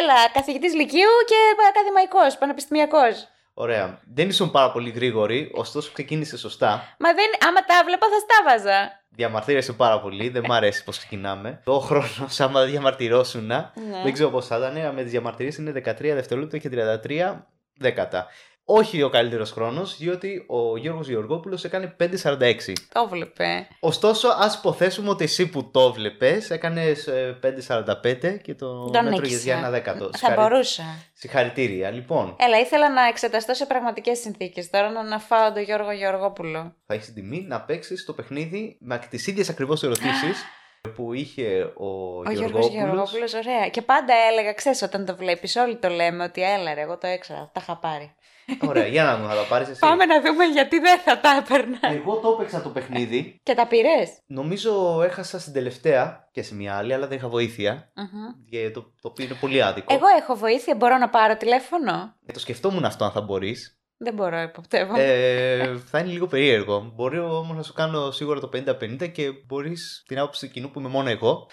Έλα, καθηγητής λυκείου και ακαδημαϊκός, πανεπιστημιακός. Ωραία. Δεν ήσουν πάρα πολύ γρήγορη, ωστόσο ξεκίνησε σωστά. Μα δεν, άμα τα βλέπω θα στάβαζα. Διαμαρτύρεσαι πάρα πολύ, δεν μ' αρέσει πώς ξεκινάμε. Το χρόνος, άμα διαμαρτυρώσουν, Ναι. δεν ξέρω πώς θα ήταν, αλλά με τις διαμαρτυρίες είναι 13 δευτερόλεπτα και 33 δέκατα. Όχι ο καλύτερος χρόνος, διότι ο Γιώργος Γεωργόπουλος έκανε 5.46. Το βλέπε. Ωστόσο, ας υποθέσουμε ότι εσύ που το βλέπει έκανες 5.45 και το Τον μέτρο νίκησα. για ένα δέκατο. Θα μπορούσα. Συγχαρητήρια. Λοιπόν, Έλα, ήθελα να εξεταστώ σε πραγματικές συνθήκες. Τώρα να αναφάω τον Γιώργο Γεωργόπουλο. θα έχεις την τιμή να παίξεις το παιχνίδι με τις ίδιες ακριβώς ερωτήσεις <gasps> που είχε ο, Ο Γιώργος Γεωργόπουλος. Γεωργόπουλος, ωραία. Και πάντα έλεγα, ξέρεις, όταν το βλέπεις, όλοι το λέμε ότι έλα, ρε, εγώ το έξερα, τα είχα πάρει. Ωραία, για να δούμε, θα τα πάρεις εσύ. Πάμε να δούμε γιατί δεν θα τα έπαιρνα. Εγώ το έπαιξα το παιχνίδι. Και τα πήρες; Νομίζω έχασα στην τελευταία και σε μια άλλη, αλλά δεν είχα βοήθεια. Και το, το οποίο είναι πολύ άδικο. Εγώ έχω βοήθεια, μπορώ να πάρω τηλέφωνο; Ε, Το σκεφτόμουν αυτό αν θα μπορείς. Δεν μπορώ, υποπτεύω. ε, θα είναι λίγο περίεργο. Μπορεί όμως να σου κάνω σίγουρα το 50-50 και μπορείς την άποψη του κοινού που είμαι μόνο εγώ.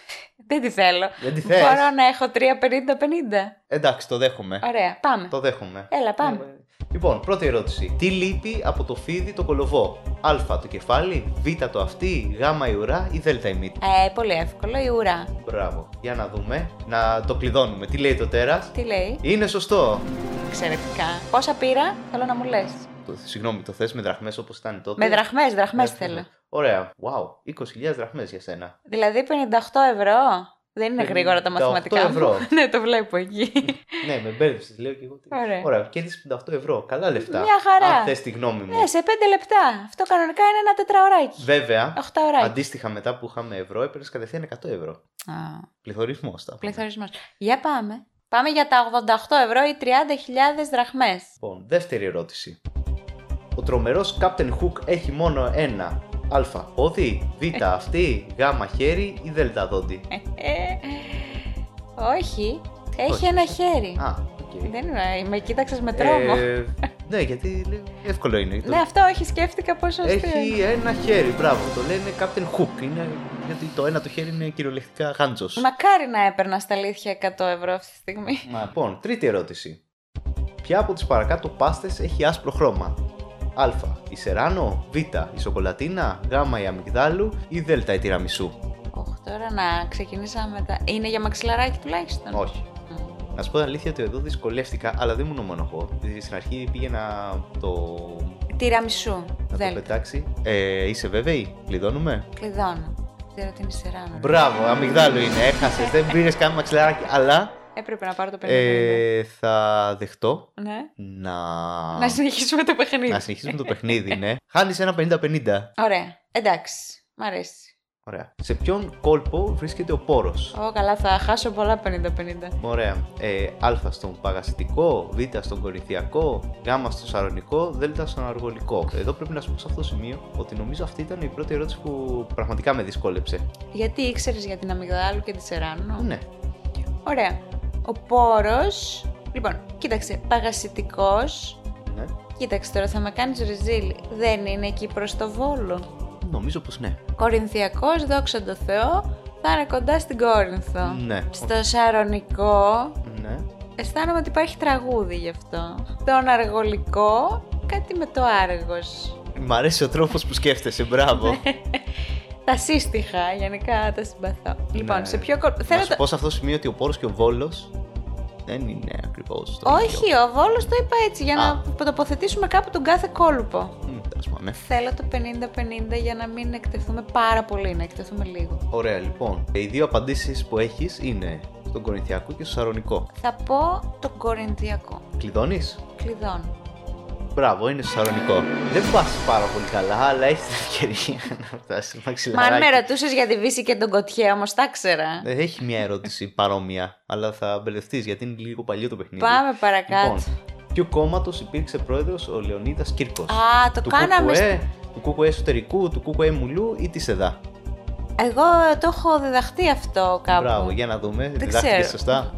Δεν τη θέλω. Δεν τη θες; Μπορώ να έχω 3-50-50. Εντάξει, το δέχομαι. Ωραία, πάμε. Το δέχομαι. Έλα, πάμε. Ε, Λοιπόν, πρώτη ερώτηση. Τι λείπει από το φίδι το κολοβό; Α το κεφάλι, Β το αυτί, Γ η ουρά ή Δ η μύτη; Ε, πολύ εύκολο, η ουρά. Μπράβο. Για να δούμε. Να το κλειδώνουμε. Τι λέει το τέρας; Τι λέει, Είναι σωστό. εξαιρετικά. Πόσα πήρα, θέλω να μου λες. Το- Συγγνώμη, το θες με δραχμές όπως ήταν τότε; Με δραχμές, δραχμές Ε, θέλω. Ωραία. Wow. 20.000 δραχμές για σένα. Δηλαδή 58 ευρώ. Δεν είναι 58 γρήγορα τα μαθηματικά μου. ευρώ. <laughs> ναι, το βλέπω εκεί. ναι, με μπέρδεψες. Λέω και εγώ. τι- Ωραία. Ωραία. Κέρδισες 58 ευρώ. Καλά λεφτά. Μια χαρά. Αν θες τη γνώμη μου. ναι, σε 5 λεπτά. Αυτό κανονικά είναι ένα τετραωράκι. Βέβαια, 8 ωράκι. αντίστοιχα μετά που είχαμε ευρώ, έπαιρνες κατευθείαν 100 ευρώ. Α, Πληθωρισμός. τα πούμε. πληθωρισμός. Για πάμε. Πάμε για τα 88 ευρώ ή 30.000 δραχμές. Λοιπόν, δεύτερη ερώτηση. Ο τρομερός Captain Hook έχει μόνο ένα α πόδι, β αυτή, γ χέρι ή δ δόντι; Ε, όχι, έχει Όχι. ένα χέρι. Α, οκ. Δεν είναι, με κοίταξες με τρόμο. Ε, ναι, γιατί λέει, εύκολο είναι. Το- Ναι, αυτό όχι, σκέφτηκα πόσο αστείο Έχει είναι. ένα χέρι, μπράβο. Το λένε Captain Hook. Είναι, γιατί το ένα του χέρι είναι κυριολεκτικά γάντζος. Μακάρι να έπαιρνα στα αλήθεια 100 ευρώ αυτή τη στιγμή. Μα, λοιπόν, τρίτη ερώτηση. Ποια από τις παρακάτω πάστες έχει άσπρο χρώμα; Α. Η σεράνο, Β. Η σοκολατίνα, Γ. Η αμυγδάλου ή Δ. Η τυραμισού. Οχ, τώρα να ξεκινήσαμε τα. Είναι για μαξιλαράκι τουλάχιστον; Όχι. Μμ. Να σου πω την αλήθεια ότι εδώ δυσκολεύτηκα, αλλά δεν ήμουν μόνο εγώ. Δηλαδή, Στην αρχή πήγαινα το. Τυραμισού. να το Δέλτα. πετάξει. Ε, είσαι βέβαιη, κλειδώνουμε; Κλειδώνω. Ξέρω ότι είναι σειρά. Μπράβο, αμυγδάλου είναι. Έχασες, δεν πήρες καν μαξιλαράκι. Αλλά Έπρεπε να πάρω το 50. ε, θα δεχτώ Ναι. να. Να συνεχίσουμε το παιχνίδι. να συνεχίσουμε το παιχνίδι, ναι. Χάνεις ένα 50-50. Ωραία. Εντάξει. Μ' αρέσει. Ωραία. Σε ποιον κόλπο βρίσκεται ο πόρος; Ω, καλά, θα χάσω πολλά 50-50. Ωραία. Ε, α στον παγασιτικό, Β στον κορινθιακό, Γ στο σαρονικό, Δ στον αργολικό. Εδώ πρέπει να σου πω σε αυτό το σημείο ότι νομίζω αυτή ήταν η πρώτη ερώτηση που πραγματικά με δυσκόλεψε. Γιατί ήξερες για την αμυγδάλου και τη σεράνο; Ναι. Ωραία. Ο πόρος, λοιπόν, κοίταξε, παγασιτικός Κοίταξε τώρα, θα με κάνεις ρεζίλ. Δεν είναι εκεί προς το Βόλο. Νομίζω πως ναι. Κορινθιακός, δόξα τω Θεώ, θα είναι κοντά στην Κόρινθο. Ναι. Στο Σαρονικό, Ναι. αισθάνομαι ότι υπάρχει τραγούδι γι' αυτό. Τον Αργολικό, κάτι με το Άργος. Μ' αρέσει ο τρόπος που σκέφτεσαι, μπράβο. Τα σύστηχα, γενικά τα συμπαθώ. Λοιπόν, Ναι. σε ποιο κor... Να Θέλω σου το... πω σε αυτό το σημείο ότι ο Πόρος και ο Βόλος δεν είναι ακριβώς το ίδιο. Όχι, ο Βόλος το είπα έτσι, για Α. να τοποθετήσουμε κάπου τον κάθε κόλπο. Μ, τέλος πάντων, ναι. Θέλω το 50-50 για να μην εκτεθούμε πάρα πολύ, να εκτεθούμε λίγο. Ωραία, λοιπόν. Οι δύο απαντήσεις που έχεις είναι στον Κορινθιακό και στο Σαρονικό. Θα πω τον Κορινθιακό. Κλειδώνεις; Κλειδώνω. Μπράβο, είναι στο Σαρονικό. Δεν πας πάρα πολύ καλά, αλλά έχεις την ευκαιρία <laughs> να φτάσεις στο Μα αν μαξιλαράκι. με ρωτούσες για τη Βύση και τον Κοτιέ, όμως τα ξέρα. Ε, Έχει μια ερώτηση <laughs> παρόμοια, αλλά θα μπερδευτείς γιατί είναι λίγο παλιό το παιχνίδι. Πάμε παρακάτω. Λοιπόν, ποιο κόμματος υπήρξε πρόεδρος ο Λεωνίδας Κύρκος; Α, το του κάναμε ΚΚΕ, του ΚΚΕ εσωτερικού, του ΚΚΕ Μουλού ή της ΕΔΑ; Εγώ το έχω διδαχτεί αυτό κάπου. Μπράβο, για να δούμε. Δεν Διδάχτηκες ξέρω. σωστά.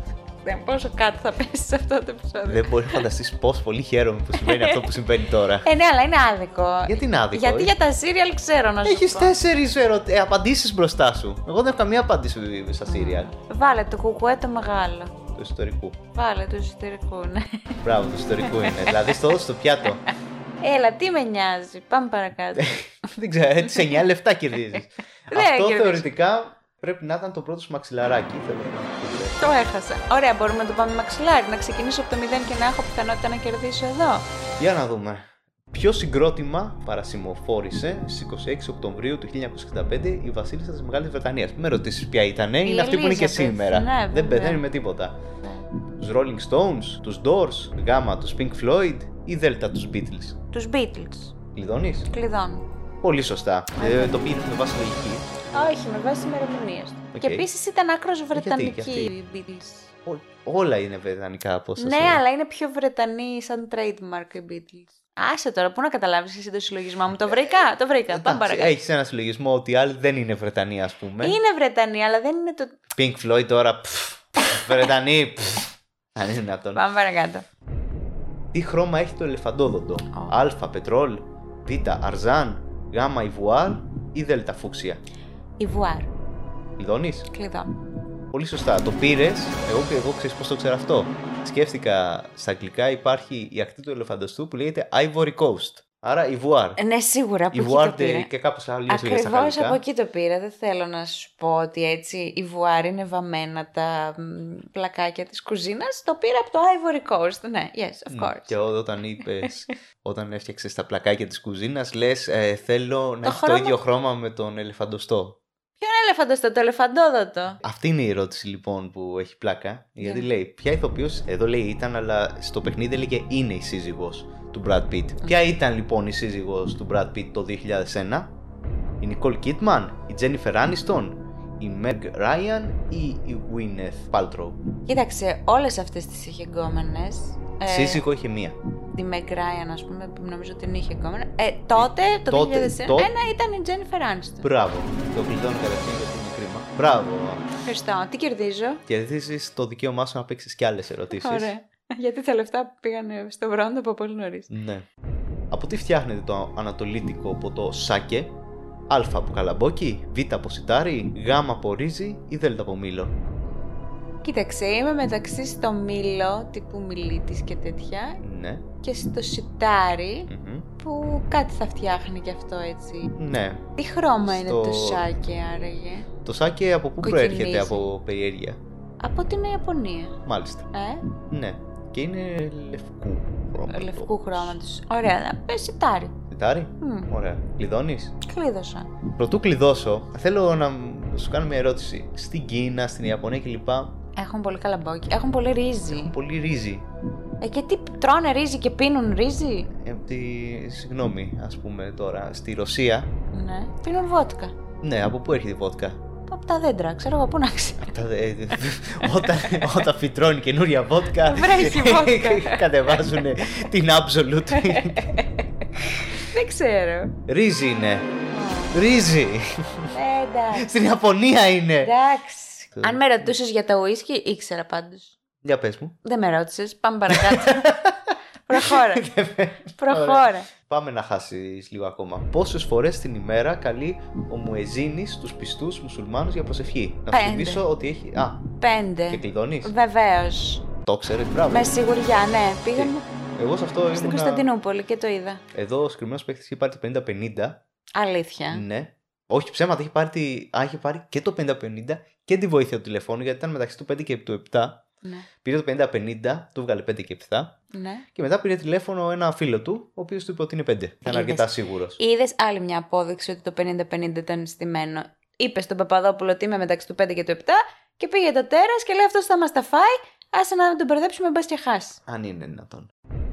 Δεν πόσο κάτω θα πέσει σε αυτό το επεισόδιο. Δεν μπορείς να φανταστείς πόσο πολύ χαίρομαι που συμβαίνει αυτό που συμβαίνει τώρα. Ε, ναι, αλλά είναι άδικο. Γιατί είναι άδικο, Γιατί ε; για τα σύριαλ ξέρω να σου Έχεις πω. τέσσερις ερωτε... ε, απαντήσεις μπροστά σου. Εγώ δεν έχω καμία απάντηση στα σύριαλ Βάλε το κουκουέ το μεγάλο. του ιστορικού. Βάλε του εσωτερικού, ναι. Μπράβο, του ιστορικού είναι. δηλαδή στο στο πιάτο. Έλα, τι με νοιάζει. Πάμε παρακάτω. <laughs> δεν ξέρω, έτσι 9 λεφτά κερδίζεις. Δεν Αυτό κερδίζω. θεωρητικά πρέπει να ήταν το πρώτο σου μαξιλαράκι. Θέλω να το ξέρω. το έχασα. Ωραία, μπορούμε να το πάμε μαξιλάρι. Να ξεκινήσω από το 0 και να έχω πιθανότητα να κερδίσω εδώ. Για να δούμε. Ποιο συγκρότημα παρασημοφόρησε στις 26 Οκτωβρίου του 1965 η Βασίλισσα της Μεγάλης Βρετανίας; Μην με ρωτήσεις ποια ήταν, είναι αυτή που είναι και Elizabeth, σήμερα. ναι, Δεν βέβαια. πεθαίνει με τίποτα. Τους Rolling Stones, τους Doors, Γ, τους Pink Floyd ή Δ, τους Beatles; Τους Beatles. Κλειδώνεις; Κλειδώνω. Πολύ σωστά. Ε, το πήρε με βάση λογική. Όχι, με βάση ημερομηνίες του. Οκ. Και επίσης ήταν άκρως γιατί, βρετανική και αυτή. οι Beatles. Ό- όλα είναι βρετανικά από όσα Ναι, ξέρω. αλλά είναι πιο Βρετανοί σαν trademark οι Beatles. Άσε τώρα, πού να καταλάβεις εσύ το συλλογισμό μου. Το βρήκα, το βρήκα. Πάμε παρακάτω. Έχεις ένα συλλογισμό ότι οι άλλοι δεν είναι Βρετανοί, ας πούμε. Είναι Βρετανοί, αλλά δεν είναι το. Pink Floyd τώρα. πφ, Βρετανοί. πφ. Αν είναι αυτόν. Πάμε παρακάτω. Τι χρώμα έχει το ελεφαντόδοντο; Α. Πετρόλ. Β. Αρζάν. Γ. Ιβουάρ. Ή Δ. Φούξια; Ιβουάρ. Κλειδώνεις; Κλειδώνω. Πολύ σωστά. Το πήρες. Εγώ και εγώ ξέρεις πώς το ξέρω αυτό. Σκέφτηκα στα αγγλικά υπάρχει η ακτή του ελεφαντοστού που λέγεται Ivory Coast. Άρα Ιβουάρ. Ε, Ναι, σίγουρα από εκεί Ιβουάρ το πήρα. και κάπως άλλο λέγεται στα Ακριβώς γαλλικά. από εκεί το πήρα. Δεν θέλω να σου πω ότι έτσι ιβουάρ είναι βαμμένα τα μ, πλακάκια της κουζίνας. Το πήρα από το Ivory Coast. Ναι, yes, of course. Και ό- όταν είπες, <laughs> όταν έφτιαξες τα πλακάκια της κουζίνας, λες: Θέλω να Το έχει το χρώμα- ίδιο χρώμα με τον ελεφαντοστό. Ποιο είναι ελεφαντοστό, το ελεφαντόδοτο. Αυτή είναι η ερώτηση λοιπόν που έχει πλάκα. Γιατί Για. λέει: Ποια ηθοποιός, εδώ λέει ήταν, αλλά στο παιχνίδι έλεγε είναι η σύζυγο του Brad Pitt. Ποια ήταν λοιπόν η σύζυγο του Brad Pitt το 2001, η Nicole Kidman, η Jennifer Aniston, η Meg Ryan ή η Gwyneth Paltrow. Κοίταξε, όλες αυτές τις είχε γκόμενε. Ε, Σύζυγο είχε μία. Τη Meg Ryan, ας πούμε, που νομίζω την είχε γκόμενα. Ε, τότε, το Τότε, 2001, τότε- ήταν η Jennifer Aniston. Μπράβο. Το κλειδώνω καταρχήν γιατί είναι κρίμα. Μπράβο. Ευχαριστώ. Τι κερδίζω; Κερδίζεις το δικαίωμά σου να παίξεις και άλλες ερωτήσεις. Ωραία. <laughs> Γιατί τα λεφτά πήγανε στο βρόντο από πολύ νωρίς. Ναι. Από τι φτιάχνεται το ανατολίτικο ποτό σάκε, Α από καλαμπόκι, Β από σιτάρι, Γ από ρύζι ή Δ από μήλο; Κοίταξε, είμαι μεταξύ στο μήλο τύπου μιλίτης και τέτοια Ναι. Και στο σιτάρι Μμμ. που κάτι θα φτιάχνει και αυτό έτσι. Ναι. Τι χρώμα είναι Στο- το σάκι άραγε; Το σάκε από πού Κοκκινίζει. προέρχεται, από περιέργεια. Από την Ιαπωνία. Μάλιστα. Ε, Ναι. Και είναι λευκού χρώματος. λευκού χρώματος. Ωραία, να πες σιτάρι. Σιτάρι; Μμ. Ωραία. Κλειδώνεις; Κλείδωσα. Πρωτού κλειδώσω, θέλω να μ- σου κάνω μια ερώτηση. Στην Κίνα, στην Ιαπωνία κλπ. Έχουν πολύ καλαμπόκι. Έχουν πολύ ρύζι. Πολύ ρύζι. Ε, και τι τρώνε ρύζι και πίνουν ρύζι; Ε, τη... Συγγνώμη, ας πούμε τώρα, στη Ρωσία, Ναι. Πίνουν βότκα. ναι, από πού έρχεται η βότκα; Από τα δέντρα, ξέρω εγώ πού να ξέρω. Τα δε- όταν, όταν φυτρώνει καινούρια βότκα, Βρέχει βότκα. <laughs> κατεβάζουν την Absolute. <laughs> Δεν ξέρω. Ρύζι είναι. Ρύζι. Ε, εντάξει. Στην Ιαπωνία είναι. Εντάξει. Αν με ρωτούσες για το ουίσκι, ήξερα πάντως. Για πες μου. Δεν με ρώτησες. Πάμε παρακάτω. <laughs> Προχώρα. <laughs> Προχώρα. Πάμε να χάσεις λίγο ακόμα. Πόσες φορές την ημέρα καλεί ο Μουεζίνης τους πιστούς μουσουλμάνους για προσευχή; Να σου Πέντε. θυμίσω ότι έχει. Α, και Πέντε. κλειδώνεις. Βεβαίως. Το ξέρεις, μπράβο. Με σιγουριά, ναι. Πήγαμε Εγώ σε αυτό στην ήμουν. Κωνσταντινούπολη και το είδα. Εδώ ο συγκεκριμένος παίκτης είχε πάρει το 50-50. Αλήθεια. Ναι. Όχι ψέματα, είχε πάρει, τη... Α, είχε πάρει και το 50-50 και τη βοήθεια του τηλεφώνου γιατί ήταν μεταξύ του 5 και του 7. Ναι. Πήρε το 50-50, του βγάλε 5 και 7. ναι. Και μετά πήρε τηλέφωνο ένα φίλο του, ο οποίος του είπε ότι είναι 5. Ήταν Είδες. αρκετά σίγουρος. Είδες άλλη μια απόδειξη ότι το 50-50 ήταν στημένο. Είπες στον Παπαδόπουλο ότι είμαι μεταξύ του 5 και του 7 και πήγε το τέρας και λέει αυτός θα μας τα φάει. Άσε να τον μπερδέψουμε, μπας και χάσει. Αν είναι δυνατόν.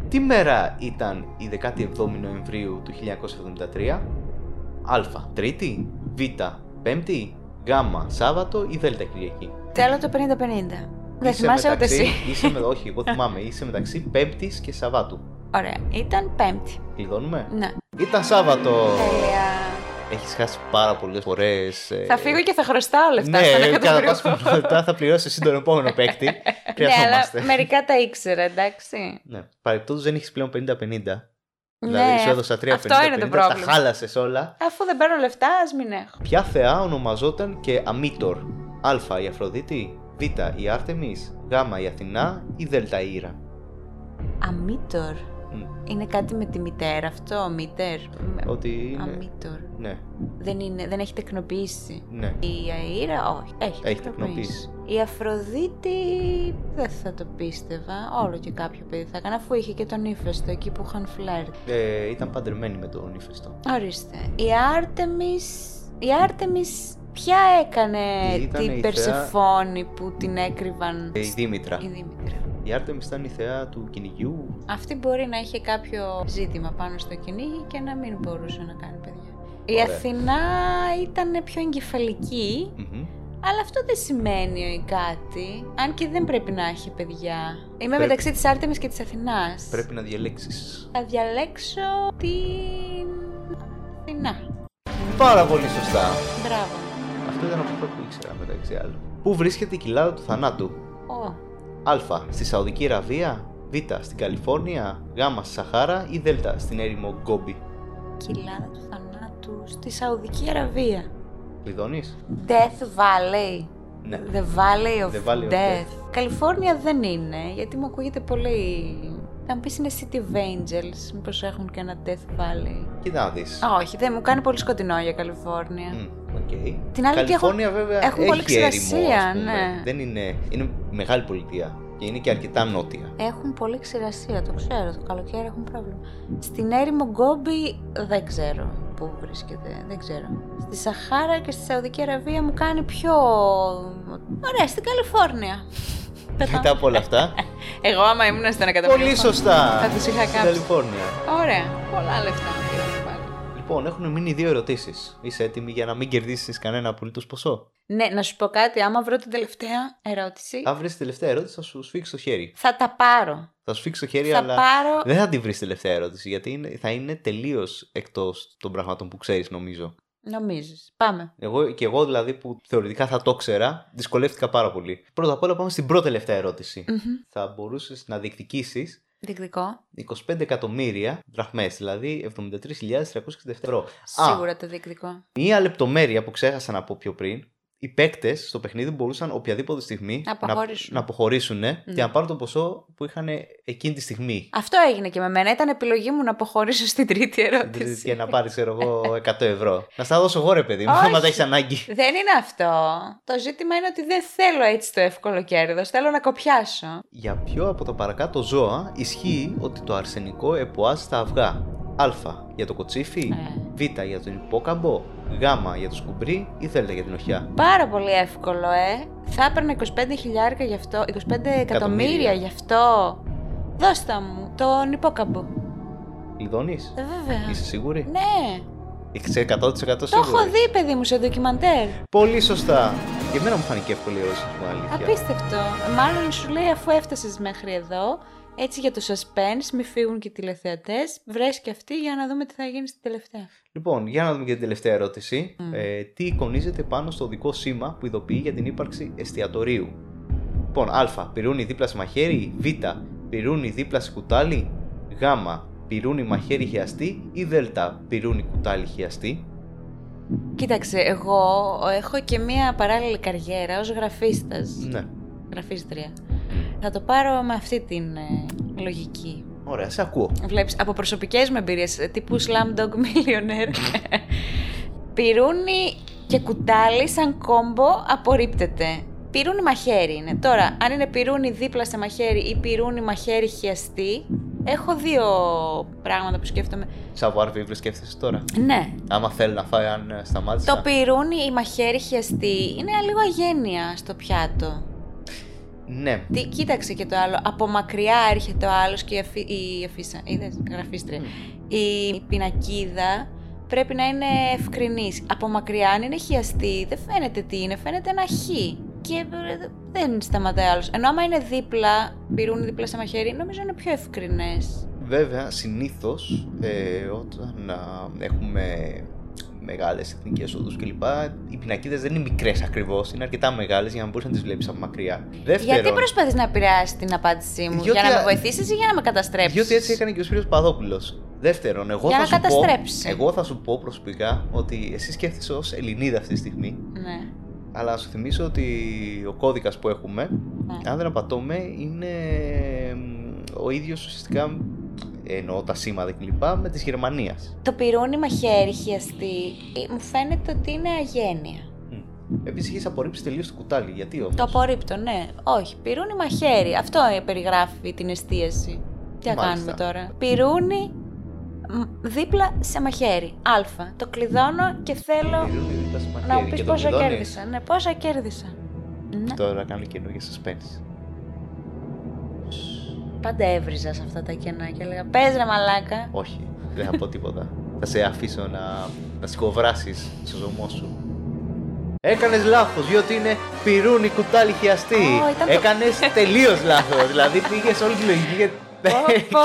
Τι μέρα ήταν η 17η Νοεμβρίου του 1973, Α. Τρίτη, Β. Πέμπτη, Γ. Σάββατο ή Δ. Κυριακή. Θέλω το 50-50. Δεν Είσαι θυμάσαι ούτε μεταξύ- εσύ. Είσαι με... Όχι, εγώ θυμάμαι. Είσαι μεταξύ Πέμπτης και Σαββάτου. Ωραία. Ήταν Πέμπτη. Κλειδώνουμε; Ναι. Ήταν Σάββατο. Τέλεια. Έχεις χάσει πάρα πολλές φορές. Θα φύγω και θα χρωστάω λεφτά Ναι, στον κατά εκατομμύριο. πάσα πιθανότητα θα πληρώσει εσύ τον επόμενο παίκτη. <laughs> Ναι, Χρειαζόμαστε. αλλά μερικά τα ήξερα, εντάξει. Ναι. Παρεπτόντω δεν έχεις πλέον 50-50. Ναι, Δηλαδή σου έδωσα 3-50. αυτό είναι το Τα πρόβλημα. χάλασες όλα. Αφού δεν παίρνω λεφτά, ας μην έχω. Ποια θεά ονομαζόταν και Αμήτορ. Α. Η Αφροδίτη; Β. Η Άρτεμις. Γ. Η Αθηνά. Ή Δ. Η Ήρα. Αμήτορ. Μμ. Είναι κάτι με τη μητέρα αυτό, μήτερ. Ότι είναι. Αμήτορ. Ναι, Δεν, είναι, δεν έχει τεκνοποιήσει. ναι. Η Αΐρα, όχι. Έχει, Έχει τεκνοποιήσει. Η Αφροδίτη δεν θα το πίστευα. Όλο και κάποιο παιδί θα έκανε, αφού είχε και τον ύφεστο εκεί που είχαν φλερτ. Ε, ήταν παντρεμένη με τον ύφεστο. Ορίστε. Η Άρτεμις... Η Άρτεμις ποια έκανε Ήταν η την θεά- Περσεφόνη που την έκρυβαν Ε, η Δήμητρα. η Δήμητρα. Η Άρτεμις ήταν η θεά του κυνηγιού. Αυτή μπορεί να είχε κάποιο ζήτημα πάνω στο κυνήγι και να μην μπορούσε να κάνει παιδιά. Η Ωραία. Αθηνά ήταν πιο εγκεφαλική, Μμμ. αλλά αυτό δεν σημαίνει κάτι. Αν και δεν πρέπει να έχει παιδιά. Είμαι Πρέπει- μεταξύ της Άρτεμις και της Αθηνάς. Πρέπει να διαλέξεις. Θα διαλέξω την Αθηνά. Πάρα πολύ σωστά. Μπράβο. Αυτό ήταν αυτό που ήξερα μεταξύ άλλων. Πού βρίσκεται η κοιλάδα του θανάτου; Ω, Α. Στη Σαουδική Αραβία. Β. Στην Καλιφόρνια. Γ. Στη Σαχάρα. Ή Δ. Στην έρημο Γκόμπι; κοιλάδα του θανάτου στη Σαουδική Αραβία. Κλειδώνεις; Death Valley. Ναι. The Valley of The Valley of Death. Καλιφόρνια δεν είναι, γιατί μου ακούγεται πολύ... Θα μου πεις είναι City of Angels, μήπως έχουν και ένα Death Valley. Κοίτα να δεις. Α, όχι, δεν μου κάνει πολύ σκοτεινό για Καλιφόρνια. Μμ, οκ. Την άλλη και Καλιφόρνια έχουν- βέβαια έχουν έχει πολύ έρημο, ξηρασία, ας πούμε. ναι. Δεν είναι... Είναι μεγάλη πολιτεία. Και είναι και αρκετά νότια. Έχουν πολύ ξηρασία, το ξέρω, το καλοκαίρι έχουν πρόβλημα. Στην έρημο Γκόμπι δεν ξέρω πού βρίσκεται, δεν ξέρω. Στη Σαχάρα και στη Σαουδική Αραβία μου κάνει πιο... Ωραία, στην Καλιφόρνια. <laughs> Μετά από όλα αυτά. Εγώ άμα ήμουν στον εκατομμύριο. πολύ σωστά. Θα τους είχα Στην κάψει. Καλιφόρνια. Ωραία, πολλά λεφτά μου πήραν πάλι. Λοιπόν, έχουν μείνει δύο ερωτήσεις. Είσαι έτοιμη για να μην κερδίσεις κανένα απολύτως ποσό; Ναι, να σου πω κάτι, άμα βρω την τελευταία ερώτηση, Αν βρεις τη τελευταία ερώτηση, θα σου σφίξει το χέρι. θα τα πάρω. Θα σου σφίξει το χέρι, Θα αλλά πάρω- δεν θα την βρεις τελευταία ερώτηση. Γιατί είναι, θα είναι τελείως εκτός των πραγμάτων που ξέρεις, νομίζω. Νομίζεις. Πάμε. Εγώ και εγώ δηλαδή που θεωρητικά θα το ξέρα, δυσκολεύτηκα πάρα πολύ. Πρώτα απ' όλα πάμε στην πρώτη τελευταία ερώτηση. Μμμ. Θα μπορούσες να διεκδικήσεις Διεκδικό. 25 εκατομμύρια δραχμές, δηλαδή 73.367 ευρώ. Α, Σίγουρα το διεκδικό. Μία λεπτομέρεια που ξέχασα να πω πιο πριν. Οι παίκτες στο παιχνίδι μπορούσαν οποιαδήποτε στιγμή Να αποχωρήσουν. να, να αποχωρήσουν Ναι. και να πάρουν το ποσό που είχαν εκείνη τη στιγμή. Αυτό έγινε και με μένα. Ήταν επιλογή μου να αποχωρήσω στην τρίτη ερώτηση. Και να πάρεις, ξέρω εγώ, 100 ευρώ. Να στα δώσω εγώ, ρε παιδί μου, Όχι. άμα τα έχεις ανάγκη. Δεν είναι αυτό. Το ζήτημα είναι ότι δεν θέλω έτσι το εύκολο κέρδος. Θέλω να κοπιάσω. Για ποιο από τα παρακάτω ζώα ισχύει ότι το αρσενικό εποάζει τα αυγά. Α. Για το κοτσίφι. Ε. Β. Για τον υπόκαμπο. Γ. Για το σκουμπρί. Ή Δ. Για την οχιά. Πάρα πολύ εύκολο, ε. Θα έπαιρνα 25 χιλιάρικα γι' αυτό, 25 εκατομμύρια γι' αυτό. Δώστα μου τον υπόκαμπο. Κλειδώνει. Ε, βέβαια. Είσαι σίγουρη; Ναι. Είσαι 100% σίγουρη. Το έχω δει, παιδί μου, σε ντοκιμαντέρ. Πολύ σωστά. Και εμένα μου φάνηκε εύκολη η ερώτηση μου, αλήθεια. Απίστευτο. Μάλλον σου λέει αφού έφτασες μέχρι εδώ, έτσι για το suspense, μη φύγουν και οι τηλεθεατές, βρες και αυτή για να δούμε τι θα γίνει στην τελευταία. Λοιπόν, για να δούμε και την τελευταία ερώτηση. Ε, τι εικονίζεται πάνω στο δικό σήμα που ειδοποιεί για την ύπαρξη εστιατορίου; Λοιπόν, Α. Πυρούνι δίπλα σε μαχαίρι. Β. Πυρούνι δίπλα σε κουτάλι. Γ. Γ. Πυρούνι μαχαίρι χιαστή ή Δ. Πυρούνι κουτάλι χιαστή; Κοίταξε, εγώ έχω και μία παράλληλη καριέρα ως γραφίστας. Ναι. Γραφίστρια. Θα το πάρω με αυτή την ε, λογική. Ωραία, σε ακούω. Βλέπεις, από προσωπικές μου εμπειρίες, ε, τύπου Slumdog <laughs> Millionaire, πιρούνι και κουτάλι σαν combo απορρίπτεται. Πιρούνι μαχαίρι είναι. Τώρα, αν είναι πιρούνι δίπλα σε μαχαίρι ή πιρούνι μαχαίρι χιαστί, έχω δύο πράγματα που σκέφτομαι. Σαβουάρ βιβρ σκέφτεσαι τώρα; Ναι, Άμα θέλει να φάει αν ε, σταμάτησα. το πιρούνι ή μαχαίρι χιαστί είναι λίγο αγένεια στο πιάτο. Ναι. Τι, κοίταξε και το άλλο. Από μακριά έρχεται ο άλλος και η, αφή, η αφίσα. Είδες, γραφίστρια. Η πινακίδα πρέπει να είναι ευκρινής. Από μακριά, αν είναι χιαστή, δεν φαίνεται τι είναι. Φαίνεται ένα χ. Και ε, δεν σταματάει άλλος. Ενώ άμα είναι δίπλα, πυρούνι δίπλα σε μαχαίρι, νομίζω είναι πιο ευκρινές. Βέβαια, συνήθως ε, όταν α, έχουμε μεγάλες εθνικές οδούς κλπ. Οι πινακίδες δεν είναι μικρές ακριβώς, είναι αρκετά μεγάλες για να μπορείς να τις βλέπεις από μακριά. Δεύτερον, Γιατί προσπαθείς να επηρεάσεις την απάντησή μου, Διότι για να α- με βοηθήσεις ή για να με καταστρέψεις; Διότι έτσι έκανε και ο Σπύρος Παδόπουλος. Δεύτερον, εγώ Για θα, να σου πω, καταστρέψει. εγώ θα σου πω προσωπικά ότι εσύ σκέφτεσαι ως Ελληνίδα αυτή τη στιγμή. Ναι. Αλλά να σου θυμίσω ότι ο κώδικας που έχουμε, Ναι. αν δεν απατώμε, είναι μ, ο ίδιος ουσιαστικά, εννοώ τα σήματα κλπ, με της Γερμανίας. Το πυρούνι μαχαίρι χιαστή μου φαίνεται ότι είναι αγένεια. Επίσης έχεις απορρίψει τελείως το κουτάλι. Γιατί όμως; Το απορρίπτω, ναι. Όχι, πυρούνι μαχαίρι. Αυτό ε, περιγράφει την εστίαση. Τι θα Μάλιστα. κάνουμε τώρα; Πυρούνι μ, δίπλα σε μαχαίρι. Α. Το κλειδώνω και θέλω Πυρούνι δίπλα στο να μαχαίρι μου και πεις το πόσα κλειδώνεις; κέρδισα. Ναι, πόσα κέρδισα. Ναι. Τώρα κάνω καινούργια suspense. Πάντα έβριζα σε αυτά τα κενά και έλεγα Πες ρε μαλάκα. Όχι, δεν θα πω τίποτα. θα σε αφήσω να, να σκοβράσεις στο ζωμό σου. Έκανες λάθος, διότι είναι πυρούνι κουτάλι χιαστή. Ω, ήταν το- Έκανες τελείως λάθος. δηλαδή πήγες όλη τη λογική και, Πω, <laughs> και πω.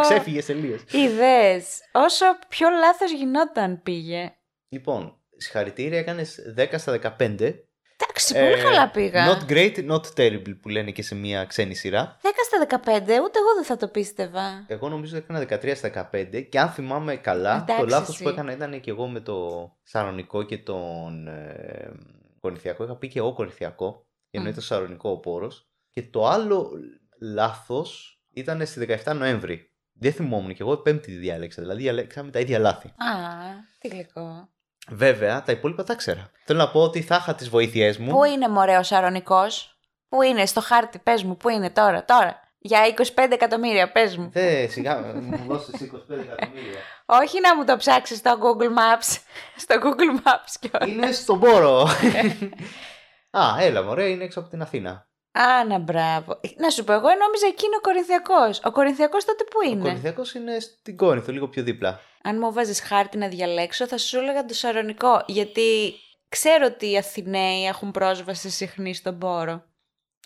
ξέφυγες τελείως. Ιδέες. Όσο πιο λάθος γινόταν πήγε. Λοιπόν, συγχαρητήρια, έκανες 10 στα 15. Εντάξει, πολύ καλά πήγα. Ε, Not great, not terrible που λένε και σε μια ξένη σειρά. 10 στα 15, ούτε εγώ δεν θα το πίστευα. Εγώ νομίζω ότι έκανα 13 στα 15 και αν θυμάμαι καλά, Εντάξει, το λάθος εσύ. που έκανα ήταν και εγώ με το Σαρονικό και τον ε, Κορινθιακό. Είχα πει και εγώ Κορινθιακό, ενώ Μμ. ήταν στο Σαρονικό ο πόρος. Και το άλλο λάθος ήταν στη 17 Νοέμβρη. Δεν θυμόμουν και εγώ πέμπτη τη διάλεξα, δηλαδή διαλέξαμε τα ίδια λάθη. Α, τι γλυκό. Βέβαια, τα υπόλοιπα τα ξέρα. Θέλω να πω ότι θα είχα τις βοήθειές μου. Πού είναι μωρέ ο Σαρονικός; Πού είναι στο χάρτη, πες μου, πού είναι τώρα, τώρα. Για 25 εκατομμύρια, πες μου. Δε, σιγά, μου δώσεις 25 εκατομμύρια. Όχι να μου το ψάξεις στο Google Maps. Στο Google Maps κιόλας. Είναι στον πόρο. Α, έλα μωρέ, είναι έξω από την Αθήνα. Α, να μπράβο. Να σου πω, εγώ νόμιζα εκεί είναι ο Κορινθιακός. Ο Κορινθιακός τότε πού Ο είναι; Κορινθιακός είναι στην Κόρινθο, λίγο πιο δίπλα. Αν μου βάζεις χάρτη να διαλέξω, θα σου έλεγα το Σαρονικό. Γιατί ξέρω ότι οι Αθηναίοι έχουν πρόσβαση συχνή στον πόρο.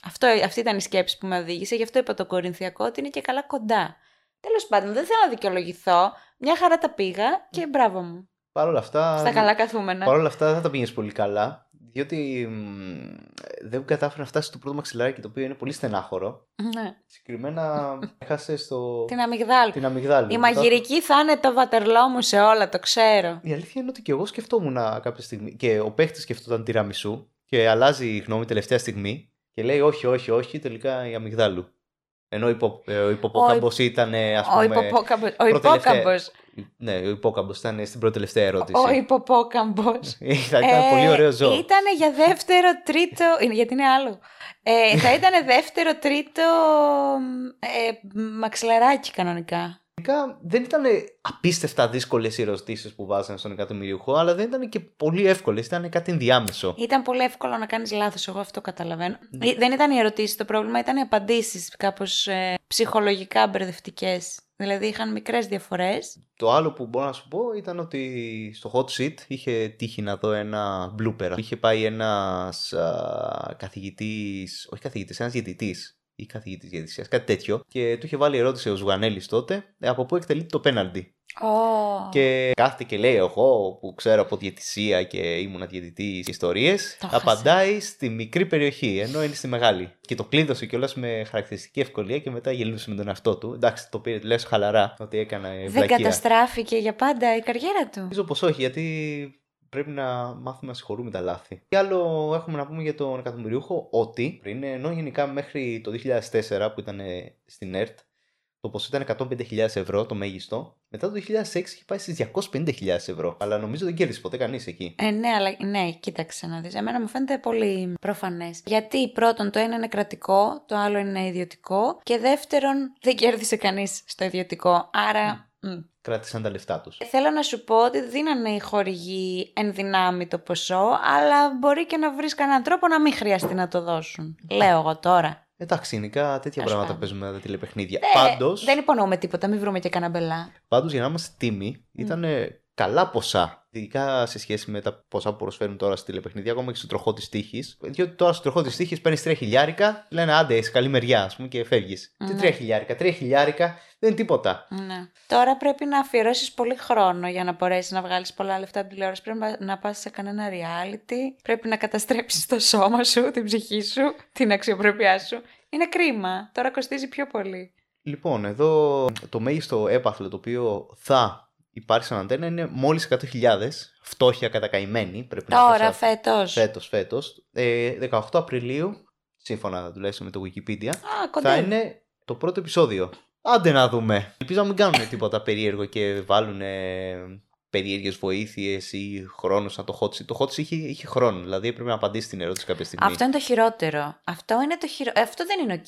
Αυτό, αυτή ήταν η σκέψη που με οδήγησε, γι' αυτό είπα το Κορινθιακό ότι είναι και καλά κοντά. Τέλος πάντων, δεν θέλω να δικαιολογηθώ. Μια χαρά τα πήγα και μπράβο μου. Παρ' όλα αυτά. Στα καλά καθούμενα. Παρ' όλα αυτά δεν τα πήγες πολύ καλά. Διότι μ, δεν κατάφερε να φτάσει στο πρώτο μαξιλάρι το οποίο είναι πολύ στενάχωρο. Ναι. Συγκεκριμένα <laughs> έχασε στο. Την αμυγδάλη. την αμυγδάλη. Η μαγειρική θα είναι το βατερλό μου σε όλα, το ξέρω. Η αλήθεια είναι ότι και εγώ σκεφτόμουν κάποια στιγμή. Και ο παίχτης σκεφτόταν τη ραμισού και αλλάζει η γνώμη τελευταία στιγμή και λέει όχι, όχι, όχι, τελικά η αμυγδάλου. Ενώ ο, υπο, ε, ο υποπόκαμπος ήταν, ας Ο πούμε... υποπόκαμπος. Ο προτελευταία- υπόκαμπος. Ναι, ο υπόκαμπος ήταν στην πρώτη τελευταία ερώτηση. Ο υποπόκαμπος. <laughs> Θα ήταν πολύ ωραίο ζώο. Ήταν για δεύτερο, τρίτο. είναι- γιατί είναι άλλο. Ε, θα <laughs> ήταν δεύτερο, τρίτο. Ε, μαξιλαράκι κανονικά. Γενικά δεν ήταν απίστευτα δύσκολες οι ερωτήσεις που βάζανε στον εκατομμυριούχο, αλλά δεν ήταν και πολύ εύκολες. Ήταν κάτι ενδιάμεσο. Ήταν πολύ εύκολο να κάνεις λάθος, εγώ αυτό καταλαβαίνω. Ναι. Ε, Δεν ήταν οι ερωτήσεις το πρόβλημα, ήταν οι απαντήσεις κάπως ε, ψυχολογικά μπερδευτικές. Δηλαδή είχαν μικρές διαφορές. Το άλλο που μπορώ να σου πω ήταν ότι στο hot seat είχε τύχει να δω ένα blooper. Είχε πάει ένας καθηγητής, όχι καθηγητής, ένας διαιτητής ή καθηγητής διαιτησίας, κάτι τέτοιο. Και του είχε βάλει ερώτηση ο Ζουγανέλης τότε ε, από πού εκτελείται το πέναλτι. Ω, Και κάθεται και λέει εγώ που ξέρω από διαιτησία και ήμουν διαιτητή ιστορίες. Το Απαντάει στη μικρή περιοχή, ενώ είναι στη μεγάλη. Και το κλείδωσε κιόλας με χαρακτηριστική ευκολία και μετά γελούσε με τον εαυτό του. Εντάξει, το πήρε, λες χαλαρά ότι έκανα δεν βλακεία. καταστράφηκε για πάντα η καριέρα του. Νομίζω πως όχι, γιατί πρέπει να μάθουμε να συγχωρούμε τα λάθη. Τι άλλο έχουμε να πούμε για τον εκατομμυριούχο, ότι πριν, ενώ γενικά μέχρι το 2004 που ήταν στην ΕΡΤ, το ποσό ήταν 105.000 ευρώ το μέγιστο, μετά το 2006 είχε πάει στις 250.000 ευρώ. Αλλά νομίζω δεν κέρδισε ποτέ κανείς εκεί. Ε, ναι, αλλά ναι, κοίταξε να δεις. Εμένα μου φαίνεται πολύ προφανές. Γιατί πρώτον το ένα είναι κρατικό, το άλλο είναι ιδιωτικό και δεύτερον δεν κέρδισε κανείς στο ιδιωτικό. Άρα... μ. Κράτησαν τα λεφτά τους. Θέλω να σου πω ότι δίνανε οι χορηγοί εν δυνάμει το ποσό, αλλά μπορεί και να βρεις κανέναν τρόπο να μην χρειαστεί να το δώσουν. Λέω εγώ τώρα. Εντάξει, γενικά τέτοια Ας πράγματα πάμε. παίζουμε με τα τηλεπαιχνίδια. Ε, Πάντως, Δεν υπονοούμε τίποτα, μην βρούμε και κανένα μπελά. πάντως, για να είμαστε τίμοι, ήταν καλά ποσά. Ειδικά σε σχέση με τα ποσά που προσφέρουν τώρα στη τηλεπαιχνίδια, ακόμα και στο τροχό της τύχης. Διότι τώρα στο τροχό της τύχης παίρνεις τρία χιλιάρικα, λένε άντε, είσαι καλή μεριά, ας πούμε, και φεύγεις. Τι Ναι. τρία χιλιάρικα, τρία χιλιάρικα δεν είναι τίποτα. Ναι. Τώρα πρέπει να αφιερώσεις πολύ χρόνο για να μπορέσεις να βγάλεις πολλά λεφτά από την τηλεόραση. Πρέπει να- να πας σε κανένα reality. Πρέπει να καταστρέψεις το σώμα σου, την ψυχή σου, την αξιοπρέπειά σου. Είναι κρίμα. Τώρα κοστίζει πιο πολύ. Λοιπόν, εδώ το μέγιστο έπαθλο το οποίο θα υπάρχει σαν αντένα είναι μόλις 100.000. Φτώχεια κατακαημένη, πρέπει να Τώρα, πω. σε- φέτος. Φέτος, φέτος. Ε, 18 Απριλίου, σύμφωνα τουλάχιστον με το Wikipedia, Α, κοντά. θα είναι το πρώτο επεισόδιο. Άντε να δούμε. Ελπίζω να μην κάνουν τίποτα περίεργο και βάλουν περίεργες βοήθειες ή χρόνος σαν το hot seat. Το hot seat είχε, είχε χρόνο, δηλαδή έπρεπε να απαντήσει την ερώτηση κάποια στιγμή. Αυτό είναι το χειρότερο. Αυτό, είναι το χειρο... Αυτό δεν είναι οκ.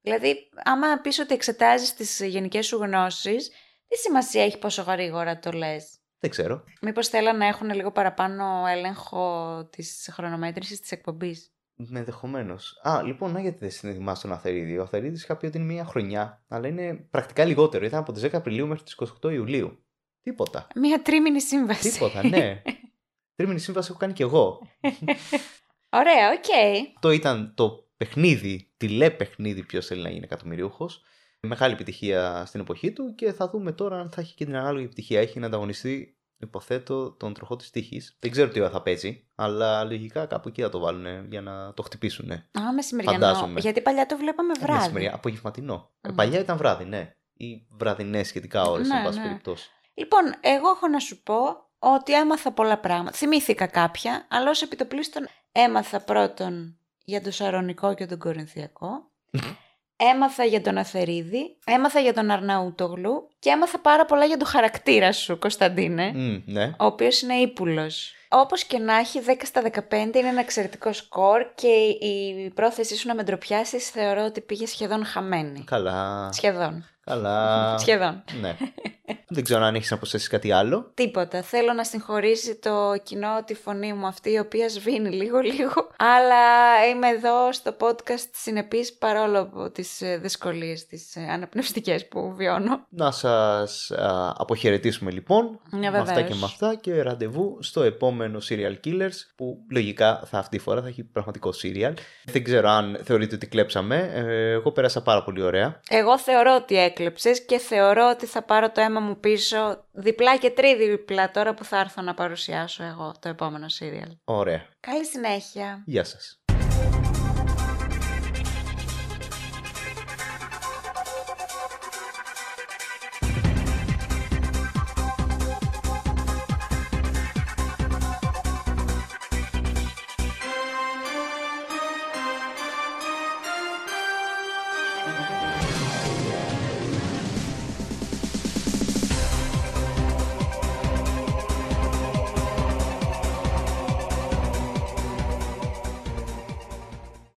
Δηλαδή, άμα πεις ότι εξετάζεις τις γενικές σου γνώσεις, τι σημασία έχει πόσο γρήγορα το λες; Δεν ξέρω. Μήπως θέλαν να έχουν λίγο παραπάνω έλεγχο της χρονομέτρησης της εκπομπής; Ενδεχομένως. Α, λοιπόν, να γιατί δεν θυμάσαι τον Αθερίδη. Ο Αθερίδης είχα πει ότι είναι μία χρονιά, αλλά είναι πρακτικά λιγότερο. Ήταν από τις 10 Απριλίου μέχρι τις 28 Ιουλίου. Τίποτα. Μία τρίμηνη σύμβαση. Τίποτα, ναι. <laughs> Τρίμηνη σύμβαση έχω κάνει κι εγώ. <laughs> Ωραία, οκ. Αυτό ήταν το παιχνίδι, τηλεπαιχνίδι ποιος θέλει να γίνει εκατομμυριούχος. Μεγάλη επιτυχία στην εποχή του και θα δούμε τώρα αν θα έχει και την ανάλογη επιτυχία. Έχει να ανταγωνιστεί, υποθέτω, τον τροχό της τύχης. Δεν ξέρω τι ώρα θα παίζει, αλλά λογικά κάπου εκεί θα το βάλουν για να το χτυπήσουν. Α, μεσημεριανό. Φαντάζομαι. Γιατί παλιά το βλέπαμε βράδυ. Μεσημεριά, απογευματινό. Ε, Μμ. παλιά ήταν βράδυ, ναι. Ή βραδινές σχετικά ώρες, Ναι, εν πάση ναι. περιπτώσει. Λοιπόν, εγώ έχω να σου πω ότι έμαθα πολλά πράγματα. Θυμήθηκα κάποια, αλλά ως επιτοπλίστων έμαθα πρώτον για τον Σαρονικό και τον Κορινθιακό. Έμαθα για τον Αθερίδη, έμαθα για τον Αρναούτογλου και έμαθα πάρα πολλά για τον χαρακτήρα σου, Κωνσταντίνε, Μμ, ναι. ο οποίος είναι ύπουλος. Όπως και να έχει, 10 στα 15 είναι ένα εξαιρετικό σκορ και η πρόθεσή σου να με ντροπιάσεις θεωρώ ότι πήγε σχεδόν χαμένη. Καλά. Σχεδόν. Καλά. Σχεδόν. Ναι. Δεν ξέρω αν έχεις να προσθέσεις κάτι άλλο. Τίποτα. Θέλω να συγχωρήσει το κοινό τη φωνή μου αυτή, η οποία σβήνει λίγο-λίγο. Αλλά είμαι εδώ στο podcast συνεπής παρόλο από τις ε, δυσκολίες τις ε, αναπνευστικές που βιώνω. Να σας α, αποχαιρετήσουμε λοιπόν Ναι, με αυτά βεβαίως. και με αυτά και ραντεβού στο επόμενο Serial Killers που λογικά θα αυτή τη φορά θα έχει πραγματικό serial. Δεν ξέρω αν θεωρείτε ότι κλέψαμε. Ε, εγώ πέρασα πάρα πολύ ωραία. Εγώ θεωρώ ότι έκλεψες και θεωρώ ότι θα πάρω το αίμα μου πίσω διπλά και τρίδιπλά τώρα που θα έρθω να παρουσιάσω εγώ το επόμενο serial. Ωραία. Καλή συνέχεια. Γεια σας.